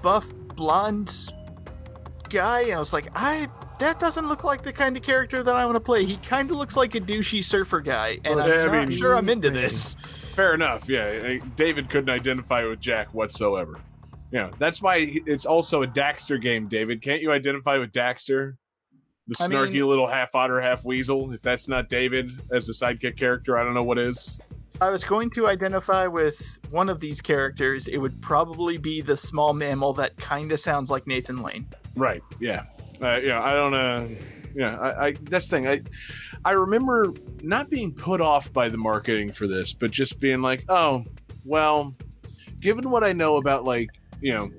buff blonde guy, and I was like, I that doesn't look like the kind of character that I want to play. He kind of looks like a douchey surfer guy, and Well, I'm I mean- sure I'm into this. <laughs> Fair enough. Yeah, David couldn't identify with Jak whatsoever. Yeah, that's why it's also a Daxter game. David, can't you identify with Daxter, the I snarky mean- little half otter, half weasel? If that's not David as the sidekick character, I don't know what is. I was going to identify with one of these characters, it would probably be the small mammal that kind of sounds like Nathan Lane. Right. Yeah. Uh, yeah. I don't. Uh, yeah. I, I. That's the thing. I. I remember not being put off by the marketing for this, but just being like, oh, well, given what I know about like you know,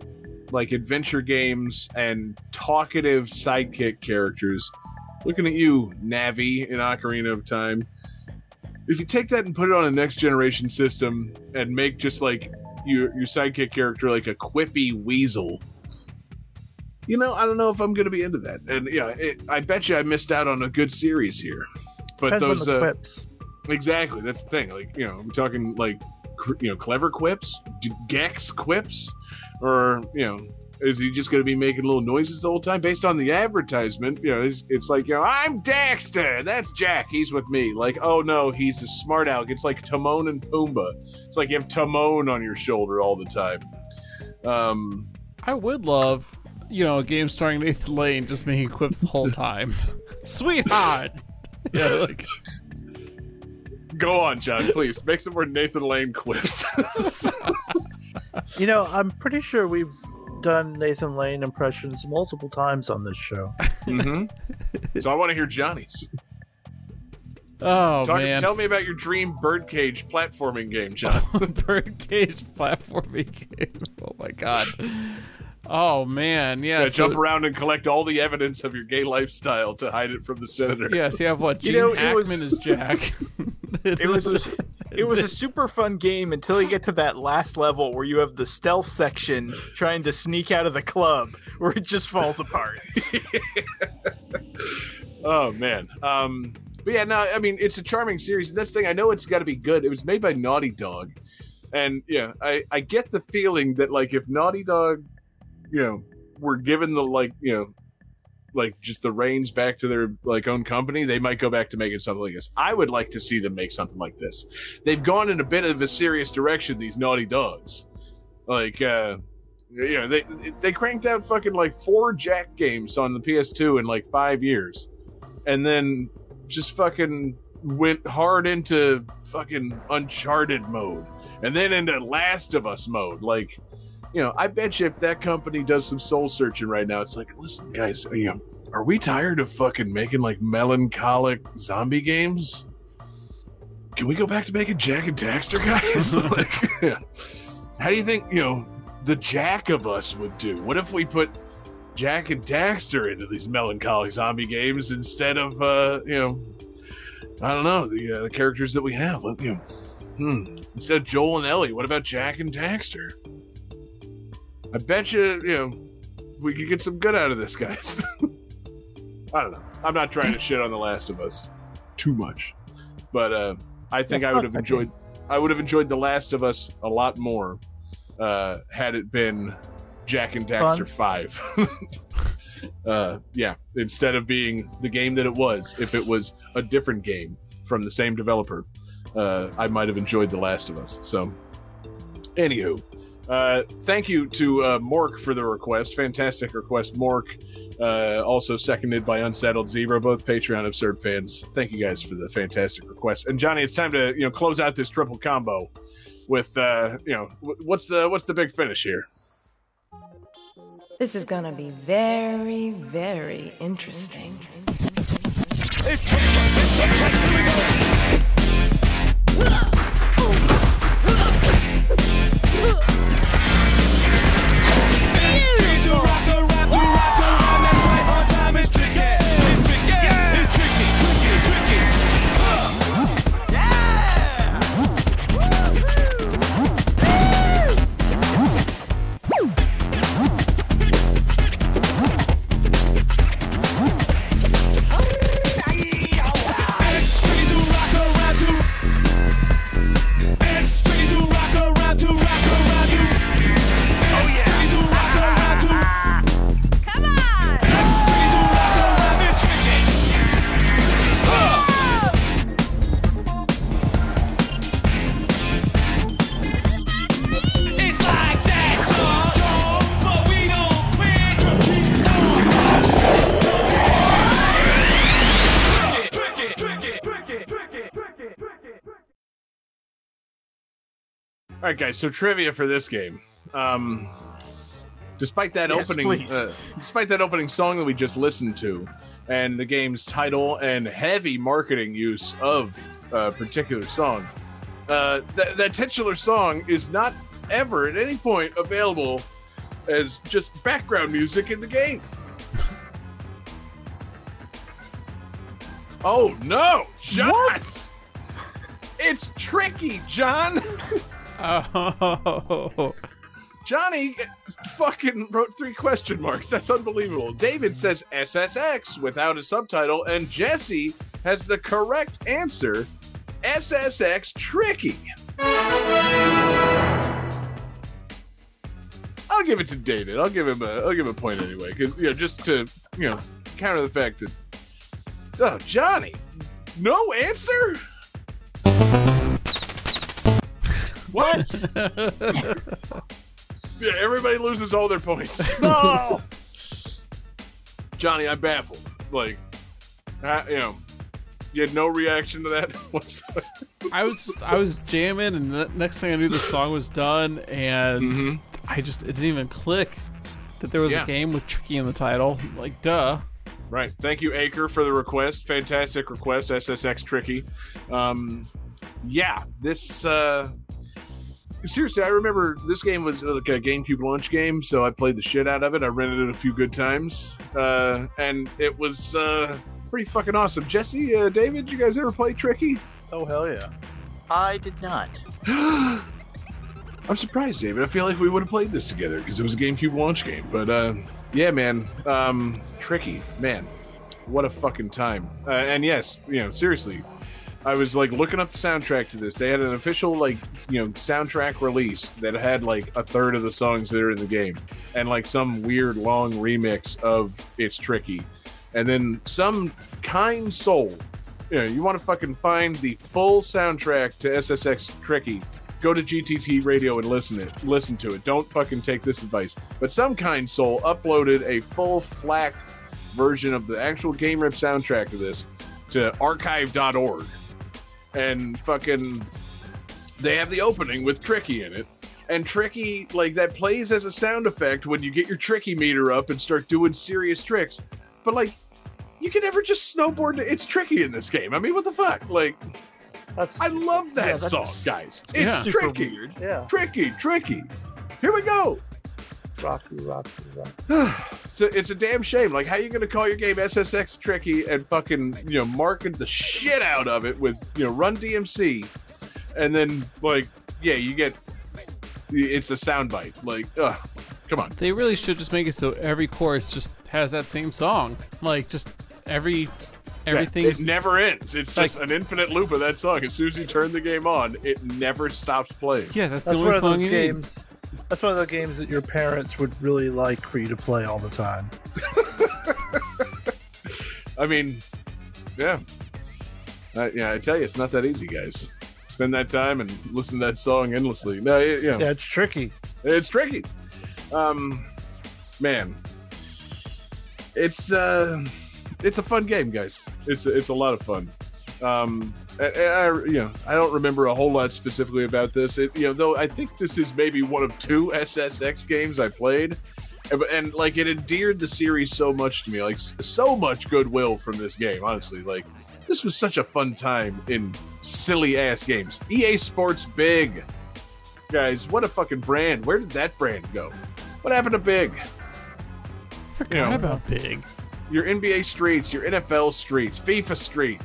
like adventure games and talkative sidekick characters, looking at you, Navi in Ocarina of Time. If you take that and put it on a next generation system and make just like your your sidekick character like a quippy weasel, you know, I don't know if I'm going to be into that. And yeah, it, I bet you I missed out on a good series here. But Depends those on the uh, quips. exactly that's the thing. Like you know, we're talking like cr- you know clever quips, D- Gex quips, or you know. Is he just going to be making little noises the whole time? Based on the advertisement, you know, it's, it's like, you know, I'm Daxter. That's Jak. He's with me. Like, oh no, he's a smart aleck. It's like Timon and Pumbaa. It's like you have Timon on your shoulder all the time. Um, I would love, you know, a game starring Nathan Lane just making quips the whole time. <laughs> Sweetheart! yeah, like, Go on, John, please. Make some more Nathan Lane quips. You know, I'm pretty sure we've done Nathan Lane impressions multiple times on this show. hmm So I want to hear Johnny's. oh Talk, man. Tell me about your dream birdcage platforming game, John. <laughs> Birdcage platforming game. Oh my god. Oh man, yeah. Yeah, so- jump around and collect all the evidence of your gay lifestyle to hide it from the senator. <laughs> Yes, you have what? You know, it Hackman was- is Jack. <laughs> <laughs> It was a, it was a super fun game until you get to that last level where you have the stealth section trying to sneak out of the club where it just falls apart. Oh man. Um, but yeah, no, I mean it's a charming series. That's the thing. I know it's got to be good. It was made by Naughty Dog, and yeah, I I get the feeling that like if Naughty Dog, you know, were given the like you know, like just the reins back to their like own company, they might go back to making something like this. I would like to see them make something like this. They've gone in a bit of a serious direction. These naughty dogs, like uh, you know, they they cranked out fucking like four Jak games on the PS2 in like five years, and then just fucking went hard into fucking Uncharted mode, and then into Last of Us mode, like you know, I bet you if that company does some soul searching right now, it's like, listen, guys, you know, are we tired of fucking making like melancholic zombie games? Can we go back to making Jak and Daxter guys? <laughs> like, <laughs> how do you think you know the Jack of us would do? What if we put Jak and Daxter into these melancholic zombie games instead of uh, you know, I don't know the, uh, the characters that we have? You know, hmm. Instead of Joel and Ellie, what about Jak and Daxter? I bet you, you know, we could get some good out of this, guys. <laughs> I don't know. I'm not trying to shit on The Last of Us too much, but uh, I think Yeah, I would have enjoyed. I would have enjoyed The Last of Us a lot more uh, had it been Jak and Daxter Five. <laughs> uh, yeah, instead of being the game that it was, if it was a different game from the same developer, uh, I might have enjoyed The Last of Us. So, anywho, uh, thank you to uh, Mork for the request. Fantastic request, Mork. Uh, also seconded by Unsettled Zebra, both Patreon absurd fans. Thank you guys for the fantastic request. And Johnny, it's time to you know close out this triple combo with uh, you know what's the what's the big finish here? This is gonna be very, very interesting. All right, guys. So trivia for this game. Um, despite that Yes, opening, uh, despite that opening song that we just listened to, and the game's title and heavy marketing use of a particular song, uh, th- that titular song is not ever at any point available as just background music in the game. <laughs> oh no, John! It's tricky, John. <laughs> Oh, <laughs> Johnny fucking wrote three question marks. That's unbelievable. David says SSX without a subtitle, and Jesse has the correct answer SSX Tricky. I'll give it to David. I'll give him a I'll give him a point anyway, because you know, just to you know counter the fact that oh Johnny, no answer. What? <laughs> yeah, everybody loses all their points. <laughs> No, Johnny, I'm baffled. Like, uh, you know, you had no reaction to that. <laughs> whatsoever. I was I was jamming, and the next thing I knew, the song was done, and Mhm. I just it didn't even click that there was Yeah. a game with Tricky in the title. Like, duh. Right. Thank you, Acre, for the request. Fantastic request, SSX Tricky. Um, yeah, this. Uh, seriously, I remember this game was like a GameCube launch game, so I played the shit out of it. I rented it a few good times, uh, and it was uh, pretty fucking awesome. Jesse, uh, David, you guys ever play Tricky? Oh hell yeah! I did not. <gasps> I'm surprised, David. I feel like we would have played this together because it was a GameCube launch game. But uh, yeah, man, um, tricky, man. What a fucking time. Uh, and yes, you know, seriously, I was like looking up the soundtrack to this. They had an official like you know soundtrack release that had like a third of the songs that are in the game, and like some weird long remix of "It's Tricky." and then some kind soul, you know, you want to fucking find the full soundtrack to SSX Tricky. Go to GTT Radio and listen it. Listen to it. Don't fucking take this advice. But some kind soul uploaded a full FLAC version of the actual Game Rip soundtrack of this to archive.org, and fucking they have the opening with Tricky in it. And Tricky, like, that plays as a sound effect when you get your Tricky meter up and start doing serious tricks. But, like, you can never just snowboard. It's Tricky in this game. I mean, what the fuck? Like, That's I love that Yeah, song, guys. It's Yeah. Tricky. yeah. Tricky, Tricky. Here we go. Rocky, Rocky, Rocky. <sighs> So it's a damn shame. Like, how you gonna call your game SSX Tricky and fucking you know market the shit out of it with you know Run DMC, and then like yeah, you get it's a soundbite. Like, ugh, come on. They really should just make it so every chorus just has that same song. Like just every everything. It never ends. It's just an infinite loop of that song. As soon as you turn the game on, it never stops playing. yeah, that's, That's the one only of song those you games. That's one of the games that your parents would really like for you to play all the time. <laughs> I mean, yeah, uh, yeah. I tell you, it's not that easy, guys. Spend that time and listen to that song endlessly. No, it, know, Yeah, it's tricky. It's tricky. Um, man, it's uh, it's a fun game, guys. It's it's a lot of fun. Um, I, I you know I don't remember a whole lot specifically about this. It, you know, though I think this is maybe one of two SSX games I played. And, and like it endeared the series so much to me, like so much goodwill from this game. Honestly, like this was such a fun time in silly ass games. EA Sports Big, guys, what a fucking brand. Where did that brand go? What happened to Big? Forgot you know, about Big. Your NBA streets, your NFL streets, FIFA street,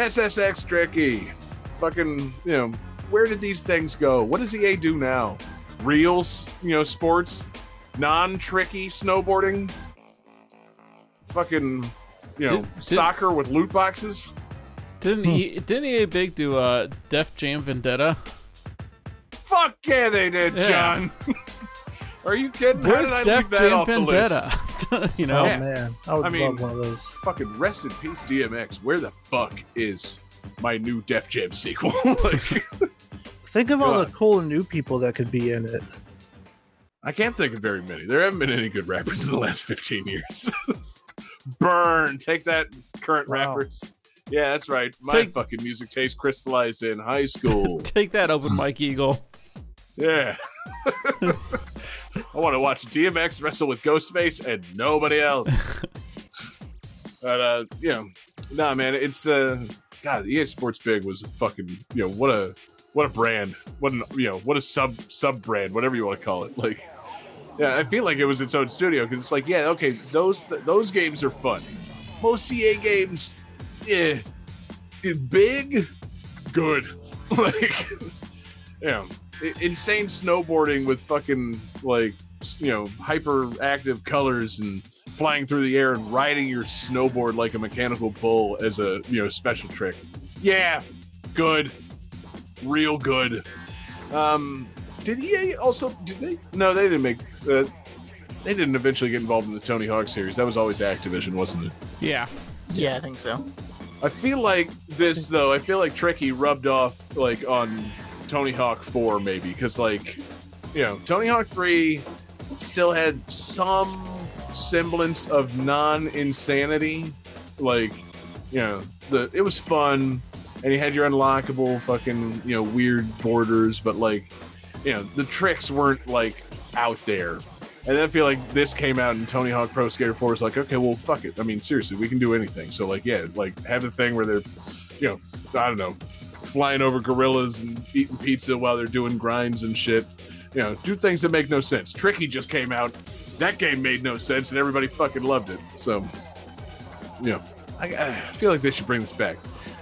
SSX Tricky. Fucking, you know, where did these things go? What does EA do now? Reels, you know, sports, non tricky snowboarding, fucking, you know, Did- did- soccer with loot boxes. Didn't he? Didn't EA Big do uh, Def Jam Vendetta? Fuck yeah, they did, Yeah. John. <laughs> Are you kidding? How Where's did I Def leave that Jam off the list? Vendetta? <laughs> you know, Oh man, I would I mean- love one of those. fucking rest in peace DMX. Where the fuck is my new Def Jam sequel? <laughs> like, Think of all God. the cool new people that could be in it. I can't think of very many. There haven't been any good rappers in the last 15 years. <laughs> Burn. Take that, current Wow. rappers. Yeah, that's right. My Take- fucking music taste crystallized in high school. take that, Open Mike Eagle. yeah. I want to watch DMX wrestle with Ghostface and nobody else. <laughs> but uh, you know, nah, man, it's uh, God, EA Sports Big was a fucking, you know, what a what a brand, what an, you know, what a sub sub brand, whatever you want to call it. Like, yeah, I feel like it was its own studio because it's like, yeah, okay, those those games are fun. Most EA games, yeah, big, good, <laughs> like, you know, i- insane snowboarding with fucking like you know hyperactive colors and flying through the air and riding your snowboard like a mechanical bull as a you know special trick. Yeah, good, real good. Um, did EA also did they? No, they didn't make. Uh, they didn't eventually get involved in the Tony Hawk series. That was always Activision, wasn't it? Yeah, Yeah, I think so. I feel like this though. I feel like Tricky rubbed off like on Tony Hawk Four maybe because like you know Tony Hawk Three still had some semblance of non-insanity. Like you know the it was fun and you had your unlockable fucking you know weird borders, but like you know the tricks weren't like out there. And then I feel like this came out and Tony Hawk Pro Skater 4 is like, okay, well, fuck it. I mean, seriously, we can do anything. So, like, yeah, like, have a thing where they're, you know, I don't know, flying over gorillas and eating pizza while they're doing grinds and shit. You know, do things that make no sense. Tricky just came out. That game made no sense and everybody fucking loved it. So, you know, I, I feel like they should bring this back.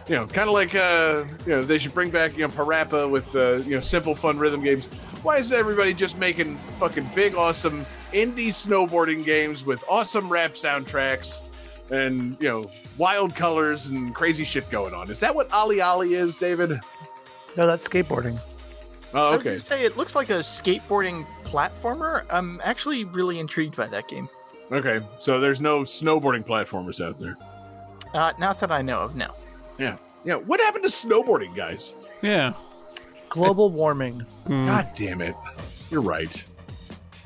You know, kind of like, uh, you know, they should bring back, you know, Parappa with, uh, you know, simple, fun rhythm games. Why is everybody just making fucking big, awesome indie snowboarding games with awesome rap soundtracks and, you know, wild colors and crazy shit going on? Is that what OlliOlli is, David? No, that's skateboarding. Oh, I okay. would say it looks like a skateboarding platformer. I'm actually really intrigued by that game. Okay, so there's no snowboarding platformers out there. Uh, not that I know of. No. Yeah, yeah. What happened to snowboarding, guys? Yeah. Global warming. God damn it! You're right.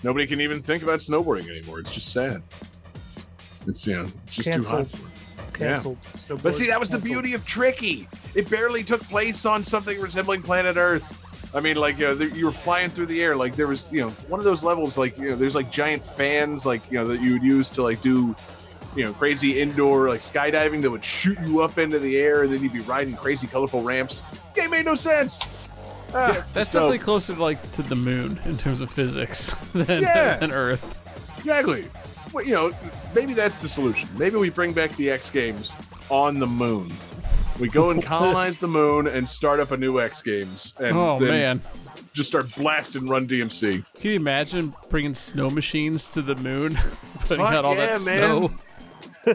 Nobody can even think about snowboarding anymore. It's just sad. It's you know, it's just too hot. Canceled. Yeah. Canceled. But see, that was the beauty of Tricky. It barely took place on something resembling planet Earth. I mean, like uh, there- you were flying through the air. Like there was, you know, one of those levels. Like you know, there's like giant fans, like you know, that you would use to like do, you know, crazy indoor like skydiving that would shoot you up into the air, and then you'd be riding crazy, colorful ramps. Game made no sense. Ah, Yeah, that's so- definitely closer to like to the moon in terms of physics <laughs> than, Yeah. than Earth. Exactly. Well, you know, maybe that's the solution. Maybe we bring back the X Games on the moon. We go and <laughs> colonize the moon and start up a new X Games. And oh man, Just start blasting Run DMC. can you imagine bringing snow machines to the moon, <laughs> putting Fuck out all yeah, that snow, <laughs>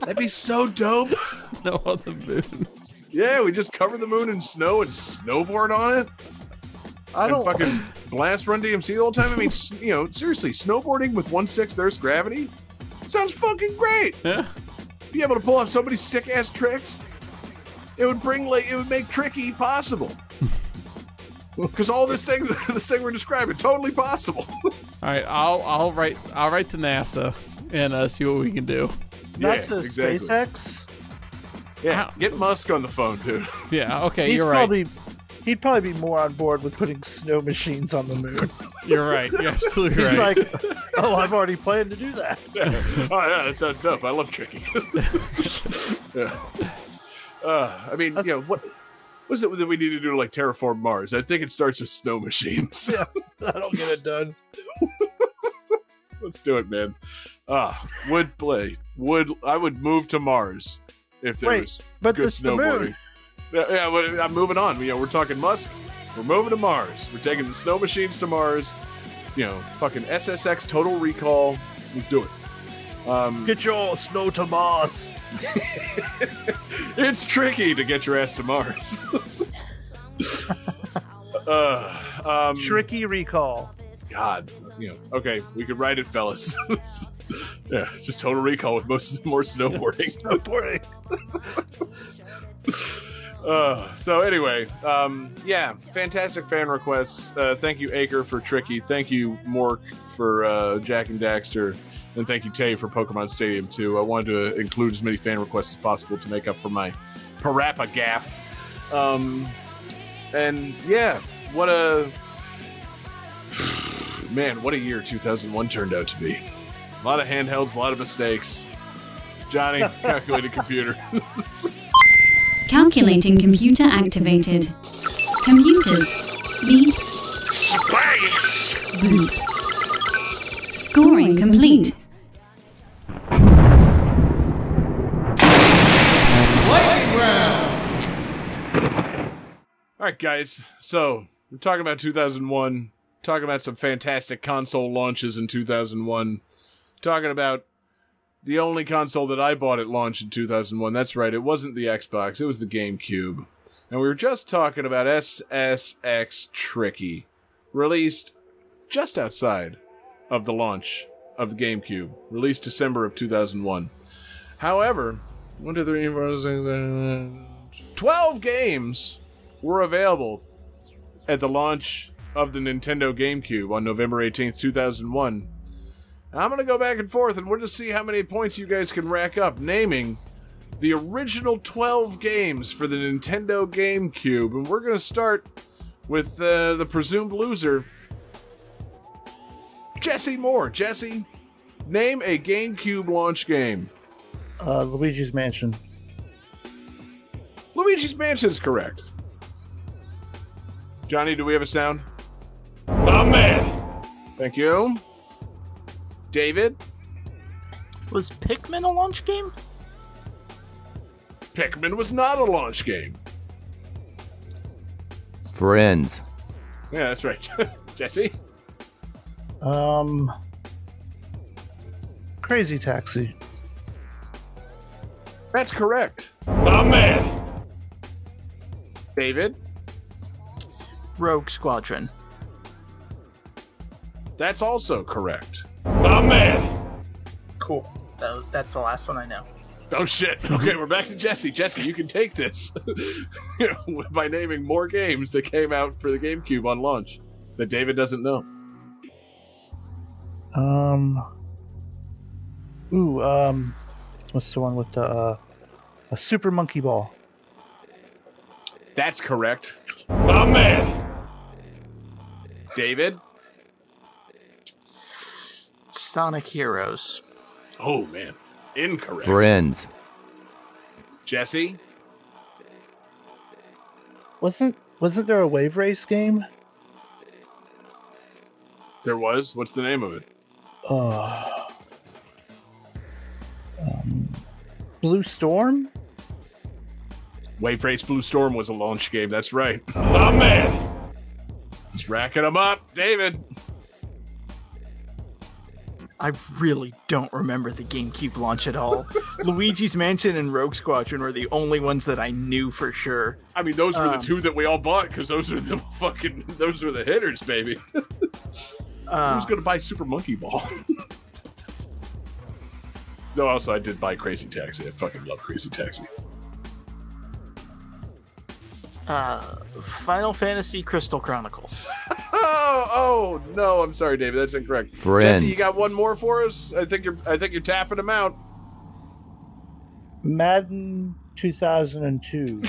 That'd be so dope. snow on the moon? Yeah, we just cover the moon in snow and snowboard on it. I don't fucking blast Run DMC the whole time. I mean, <laughs> you know, seriously, snowboarding with one sixth Earth's gravity sounds fucking great. Yeah. Be able to pull off so many sick ass tricks. It would bring like it would make tricky possible. <laughs> Because all this thing, <laughs> this thing we're describing, totally possible. All right, I'll I'll write I'll write to NASA and uh, see what we can do. Not yeah, to exactly. SpaceX. Yeah, get Musk on the phone, dude. Yeah, okay, He's you're right. probably he'd probably be more on board with putting snow machines on the moon. You're right. You're absolutely He's right. like, oh, I've already planned to do that. <laughs> oh yeah, that sounds dope. I love tricking. <laughs> yeah. Uh, I mean, you know what? What is it that we need to do to like terraform Mars? I think it starts with snow machines. Yeah, <laughs> that'll get it done. Let's do it, man. Ah, would play. Would I would move to Mars if there Wait, was but good it's the moon. Yeah, I'm moving on. You know, we're talking Musk. We're moving to Mars. We're taking the snow machines to Mars. You know, fucking SSX Total Recall. Let's do it. Um, Get your snow to Mars. <laughs> it's tricky to get your ass to Mars. <laughs> uh, um, Tricky recall. God, you know. Okay, we could write it, fellas. <laughs> yeah, just Total Recall with most more snowboarding. Snowboarding. Uh, so anyway, um, yeah, fantastic fan requests. Uh, thank you, Acre, for Tricky. Thank you, Mork, for uh, Jak and Daxter. And thank you, Tay, for Pokemon Stadium, 2. I wanted to include as many fan requests as possible to make up for my Parappa gaff. Um, and yeah, what a. <sighs> Man, what a year 2001 turned out to be. A lot of handhelds, a lot of mistakes. Johnny, <laughs> calculated computer. <laughs> Calculating computer activated. Computers. Beeps. Space! Boops. Scoring complete. All right, guys. So we're talking about 2001. Talking about some fantastic console launches in 2001. Talking about the only console that I bought at launch in 2001. That's right. It wasn't the Xbox. It was the GameCube. And we were just talking about SSX Tricky, released just outside of the launch of the GameCube, released December of 2001. However, one, two, three, four, six, seven, 12 games were available at the launch of the Nintendo GameCube on November 18th, 2001. I'm going to go back and forth and we'll just see how many points you guys can rack up naming the original 12 games for the Nintendo GameCube. And we're going to start with uh, the presumed loser, Jesse Moore. Jesse, name a GameCube launch game. Uh, Luigi's Mansion. Luigi's Mansion is correct. Johnny, do we have a sound? My man! Thank you. David, Was Pikmin a launch game? Pikmin was not a launch game. Friends. Yeah, that's right. <laughs> Jesse, Um, Crazy Taxi. that's correct. My man! David, Rogue Squadron. that's also correct. My man! Cool. Tha- That's the last one I know. Oh shit! <laughs> Okay, we're back to Jesse. Jesse, you can take this <laughs> by naming more games that came out for the GameCube on launch that David doesn't know. Um. Ooh. Um. What's the one with the uh, a Super Monkey Ball? That's correct. My man. David. Sonic Heroes. Oh man, incorrect. Friends. Jesse. Wasn't Wasn't there a Wave Race game? There was. What's the name of it? Uh, um, Blue Storm. Wave Race Blue Storm was a launch game. That's right. My man. It's racking them up, David. I really don't remember the GameCube launch at all. <laughs> Luigi's Mansion and Rogue Squadron were the only ones that I knew for sure. I mean, those were Um, the two that we all bought because those are the fucking those are the hitters, baby. <laughs> Uh, Who's gonna buy Super Monkey Ball? <laughs> no, also I did buy Crazy Taxi. I fucking love Crazy Taxi. Uh, Final Fantasy Crystal Chronicles. <laughs> Oh, oh no! I'm sorry, David. That's incorrect. Friends. Jesse, you got one more for us? I think you're. I think you're tapping them out. Madden 2002. <laughs>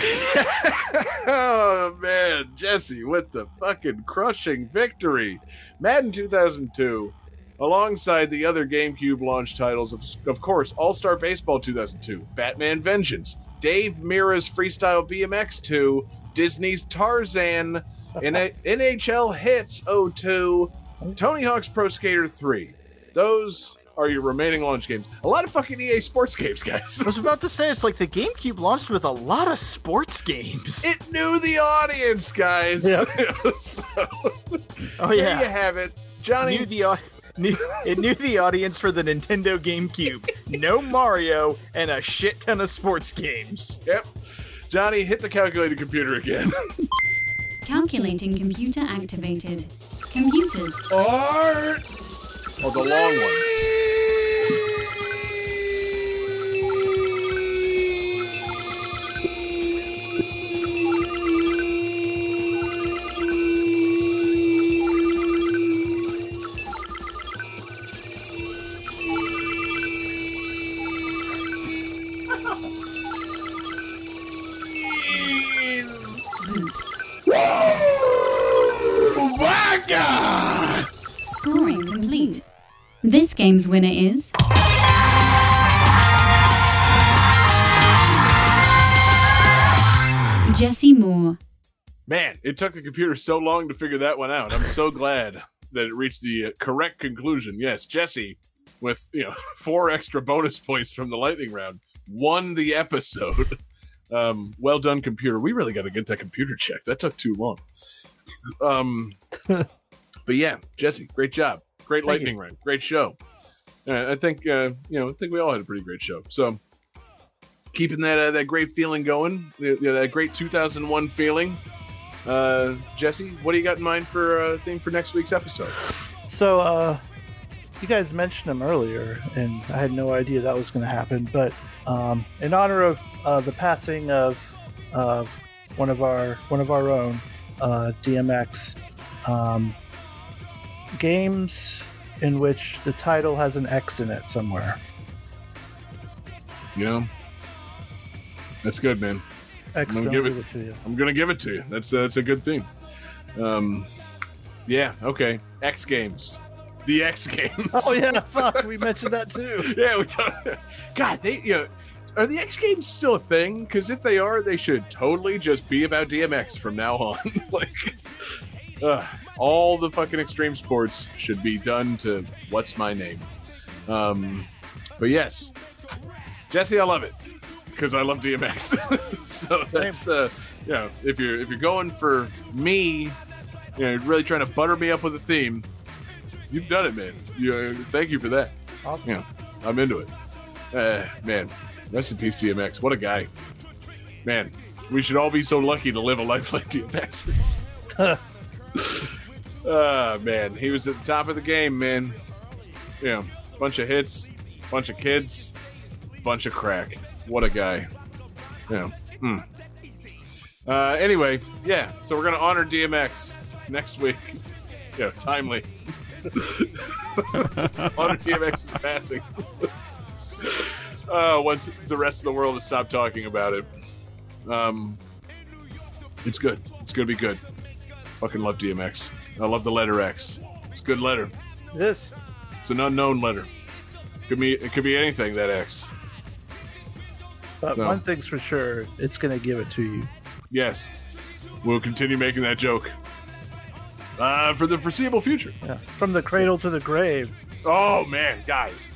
oh man, Jesse with the fucking crushing victory. Madden 2002, alongside the other GameCube launch titles of, of course, All Star Baseball 2002, Batman Vengeance, Dave Mirra's Freestyle BMX 2, Disney's Tarzan, NHL <laughs> Hitz 02, Tony Hawk's Pro Skater 3. Those are your remaining launch games. A lot of fucking EA Sports games, guys. I was about to say, it's like the GameCube launched with a lot of sports games. It knew the audience, guys. <laughs> So, Oh there yeah, you have it. Johnny, knew the knew, it knew the audience for the Nintendo GameCube. No Mario and a shit ton of sports games. Yep. Johnny, hit the calculated computer again. Calculating computer activated. Computers. Art! Oh, the long one. Scoring complete. This game's winner is. Jesse Moore. Man, it took the computer so long to figure that one out. I'm so glad that it reached the uh, correct conclusion. Yes, Jesse, with you know <laughs> four extra bonus points from the lightning round, won the episode. <laughs> Um, well done, computer. We really got to get that computer checked. That took too long. Um, <laughs> but yeah, Jesse, great job. Great Thank lightning round. Great show. Uh, I think uh, you know. I think we all had a pretty great show. So keeping that uh, that great feeling going, you know, that great 2001 feeling. Uh, Jesse, what do you got in mind for uh, thing for next week's episode? So, uh, you guys mentioned him earlier, and I had no idea that was going to happen. But um, in honor of uh, the passing of of one of our one of our own, uh, DMX, um, games in which the title has an X in it somewhere. Yeah, that's good, man. X I'm gonna give give it- it to you. I'm gonna give it to you. That's that's a good thing. Um, yeah, okay. X Games, the X <laughs> Games. Oh yeah, fuck, we mentioned that too. <laughs> yeah, we don't. <laughs> God, they you know, are the X Games still a thing? Because if they are, they should totally just be about DMX from now on. like, uh, all the fucking extreme sports should be done to what's my name. Um, but yes, Jesse, I love it because I love DMX. <laughs> so that's uh, you know, if you're if you're going for me, you know, really trying to butter me up with a theme, you've done it, man. You, uh, thank you for that. Awesome. Yeah, I'm into it. Uh, man, rest in peace, DMX. What a guy. Man, we should all be so lucky to live a life like <laughs> DMX's. <laughs> Ah, man, he was at the top of the game, man. Yeah, bunch of hits. bunch of kids, bunch of crack. What a guy. Yeah. Hmm. Uh, anyway, yeah. So we're gonna honor DMX next week. <laughs> Yeah, timely. <laughs> honor DMX's passing. <laughs> uh, once the rest of the world has stopped talking about it. Um, it's good. It's gonna be good. Fucking love DMX. I love the letter X. It's a good letter. This. It's an unknown letter. Could be it could be anything that X. But So- one thing's for sure, it's gonna give it to you. Yes. We'll continue making that joke. Uh, for the foreseeable future. Yeah. From the cradle to the grave. Oh man, guys.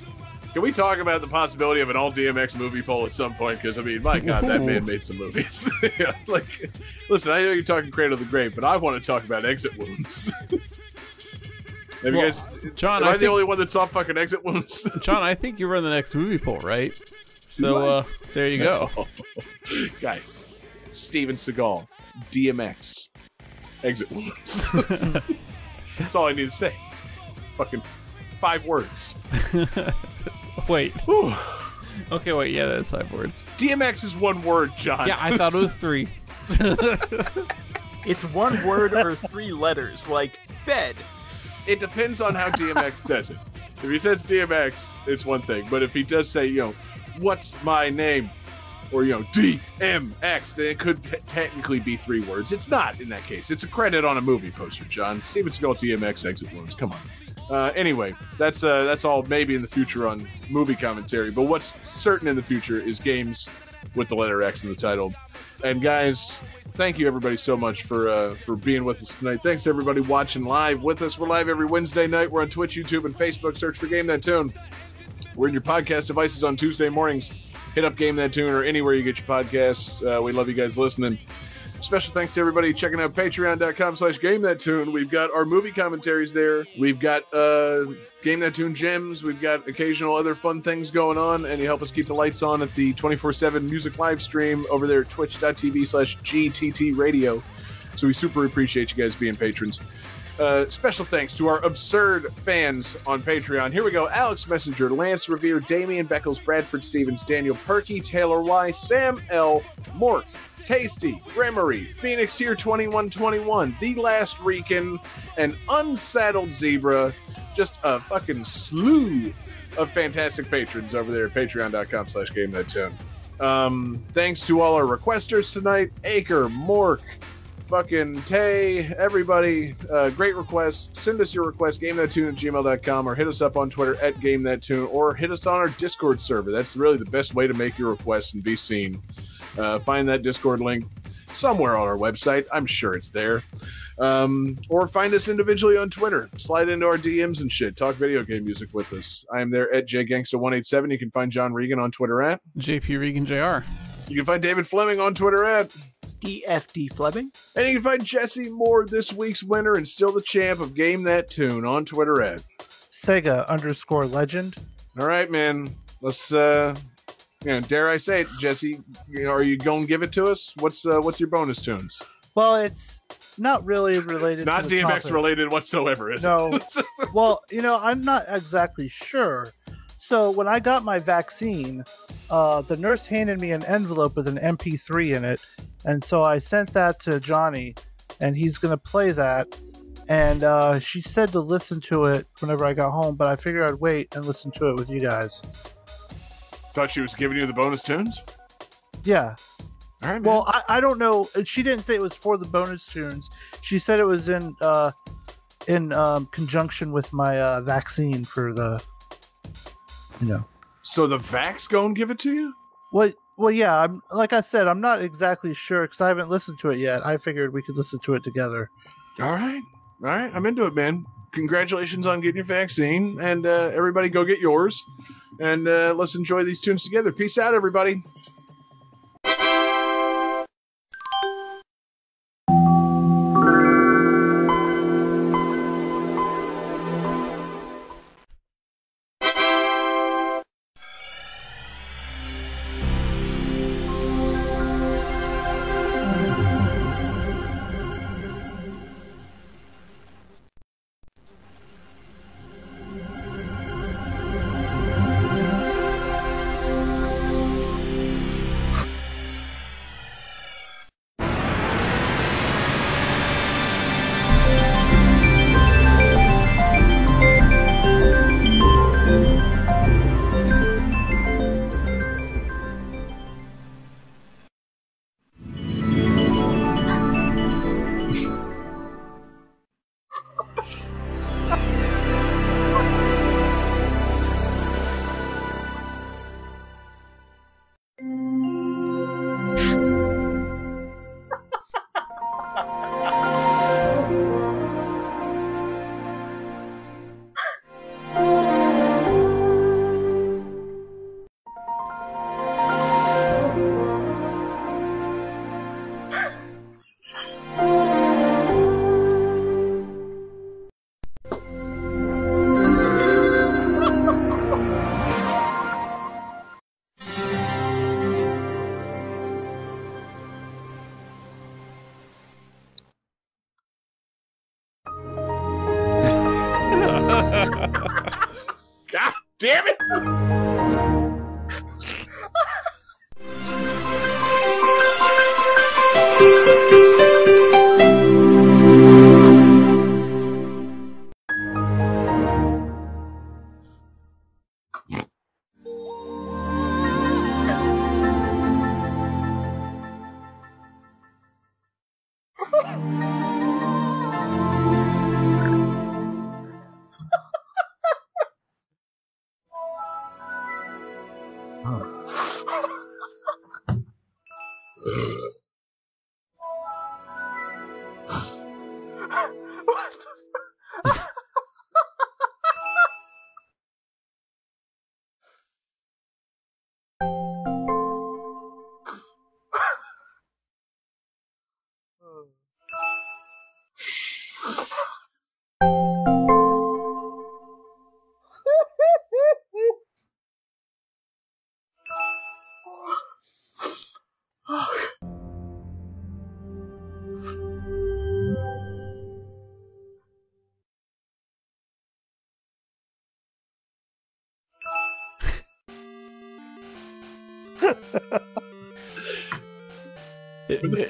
Can we talk about the possibility of an all DMX movie poll at some point? Because I mean, my God, that man <laughs> made some movies. <laughs> yeah, like, listen, I know you're talking Cradle of the Grave, but I want to talk about Exit Wounds. <laughs> Have you guys? John, am I, I the only one that saw fucking Exit Wounds? John, I think you run the next movie poll, right? So uh, there you go. guys, Steven Seagal, DMX, Exit Wounds. That's all I need to say. Fucking five words. <laughs> wait. Okay, wait. Yeah, that's five words. DMX is one word, John. Yeah, I thought it was three. <laughs> It's one word or three letters, like bed. It depends on how DMX says it. If he says DMX, it's one thing. But if he does say, you know, what's my name? Or, you know, DMX, then it could t- technically be three words. It's not in that case. It's a credit on a movie poster, John. Steven Seagal DMX exit wounds. Come on. Uh, anyway, that's uh, that's all maybe in the future on movie commentary. But what's certain in the future is games with the letter X in the title. And guys, thank you everybody so much for uh, for being with us tonight. Thanks to everybody watching live with us. We're live every Wednesday night. We're on Twitch, YouTube, and Facebook. Search for Game That Tune. We're in your podcast devices on Tuesday mornings. Hit up Game That Tune or anywhere you get your podcasts. Uh, we love you guys listening. Special thanks to everybody checking out patreon.com slash game that tune. We've got our movie commentaries there. We've got uh, Game That Tune gems. We've got occasional other fun things going on. And you help us keep the lights on at the 24 7 music live stream over there at twitch.tv slash GTT radio. So we super appreciate you guys being patrons. Uh, special thanks to our absurd fans on Patreon. Here we go Alex Messenger, Lance Revere, Damian Beckles, Bradford Stevens, Daniel Perky, Taylor Y, Sam L, Mork, Tasty, Gremory, Phoenix here 2121, The Last Recon, and Unsaddled Zebra. Just a fucking slew of fantastic patrons over there at patreon.com slash game that tune. Um, thanks to all our requesters tonight Acre, Mork, fucking Tay, everybody. Uh, great requests. Send us your request, gamethattune at gmail.com, or hit us up on Twitter at gamethattune, or hit us on our Discord server. That's really the best way to make your requests and be seen. Uh, find that Discord link somewhere on our website. I'm sure it's there. Um, or find us individually on Twitter. Slide into our DMs and shit. Talk video game music with us. I am there at jgangsta187. You can find John Regan on Twitter at JP Regan Jr. You can find David Fleming on Twitter at DFD Fleming. And you can find Jesse Moore, this week's winner and still the champ of Game That Tune, on Twitter at Sega underscore legend. All right, man. Let's uh you know, dare I say it, Jesse, are you going to give it to us? What's uh, what's your bonus tunes? Well, it's not really related. It's not to DMX topic. related whatsoever, is No. it? No. <laughs> well, you know, I'm not exactly sure. So when I got my vaccine, uh, the nurse handed me an envelope with an MP3 in it, and so I sent that to Johnny, and he's gonna play that. And uh, she said to listen to it whenever I got home, but I figured I'd wait and listen to it with you guys. Thought she was giving you the bonus tunes? Yeah. All right, man. Well, I, I don't know. She didn't say it was for the bonus tunes. She said it was in uh, in um, conjunction with my uh, vaccine for the, you know. So the Vax go and give it to you? Well, well, yeah. I'm like I said, I'm not exactly sure because I haven't listened to it yet. I figured we could listen to it together. All right. All right. I'm into it, man. Congratulations on getting your vaccine. And uh, everybody go get yours. And uh, let's enjoy these tunes together. Peace out, everybody.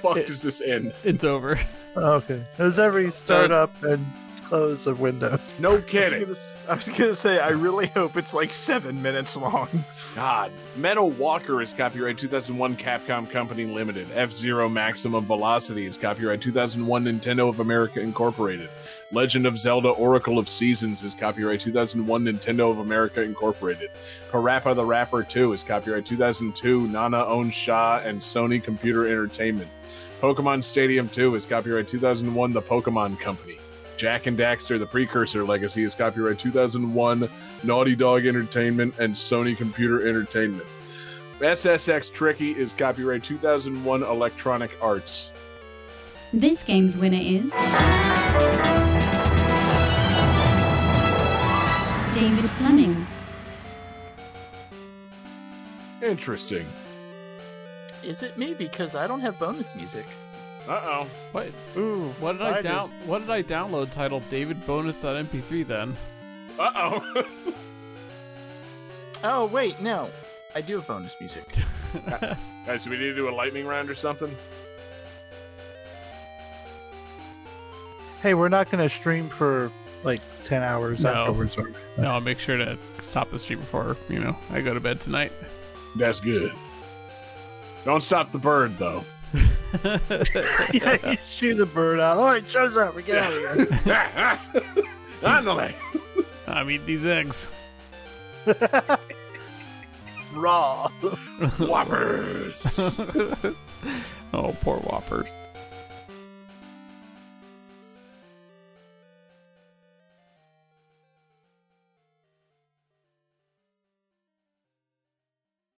When the fuck does this end? It's over. Okay. Does every uh, startup and close of Windows? No I was, kidding. gonna, I was gonna say, I really hope it's like seven minutes long. God. Metal Walker is copyright 2001 Capcom Company Limited. F Zero Maximum Velocity is copyright 2001 Nintendo of America Incorporated. Legend of Zelda Oracle of Seasons is copyright 2001 Nintendo of America Incorporated. Parappa the Rapper 2 is copyright 2002 NanaOn-Sha and Sony Computer Entertainment. Pokemon Stadium 2 is copyright 2001 The Pokemon Company. Jak and Daxter The Precursor Legacy is copyright 2001 Naughty Dog Entertainment and Sony Computer Entertainment. SSX Tricky is copyright 2001 Electronic Arts. This game's winner is. David Fleming. Interesting. Is it me? Because I don't have bonus music. Uh oh. What? Ooh, What did I, I down? What did I download titled David Bonus.mp3 then? Uh oh. <laughs> Oh, wait, no. I do have bonus music. <laughs> Guys, do we need to do a lightning round or something? Hey, we're not going to stream for like 10 hours No. afterwards. are we? No, I'll make sure to stop the stream before you know I go to bed tonight. That's good. Don't stop the bird, though. <laughs> yeah, you shoot the bird out. All right, show's up. We get out of here. <laughs> Ándale. I eat these eggs. Raw. <laughs> Whoppers. oh, poor whoppers.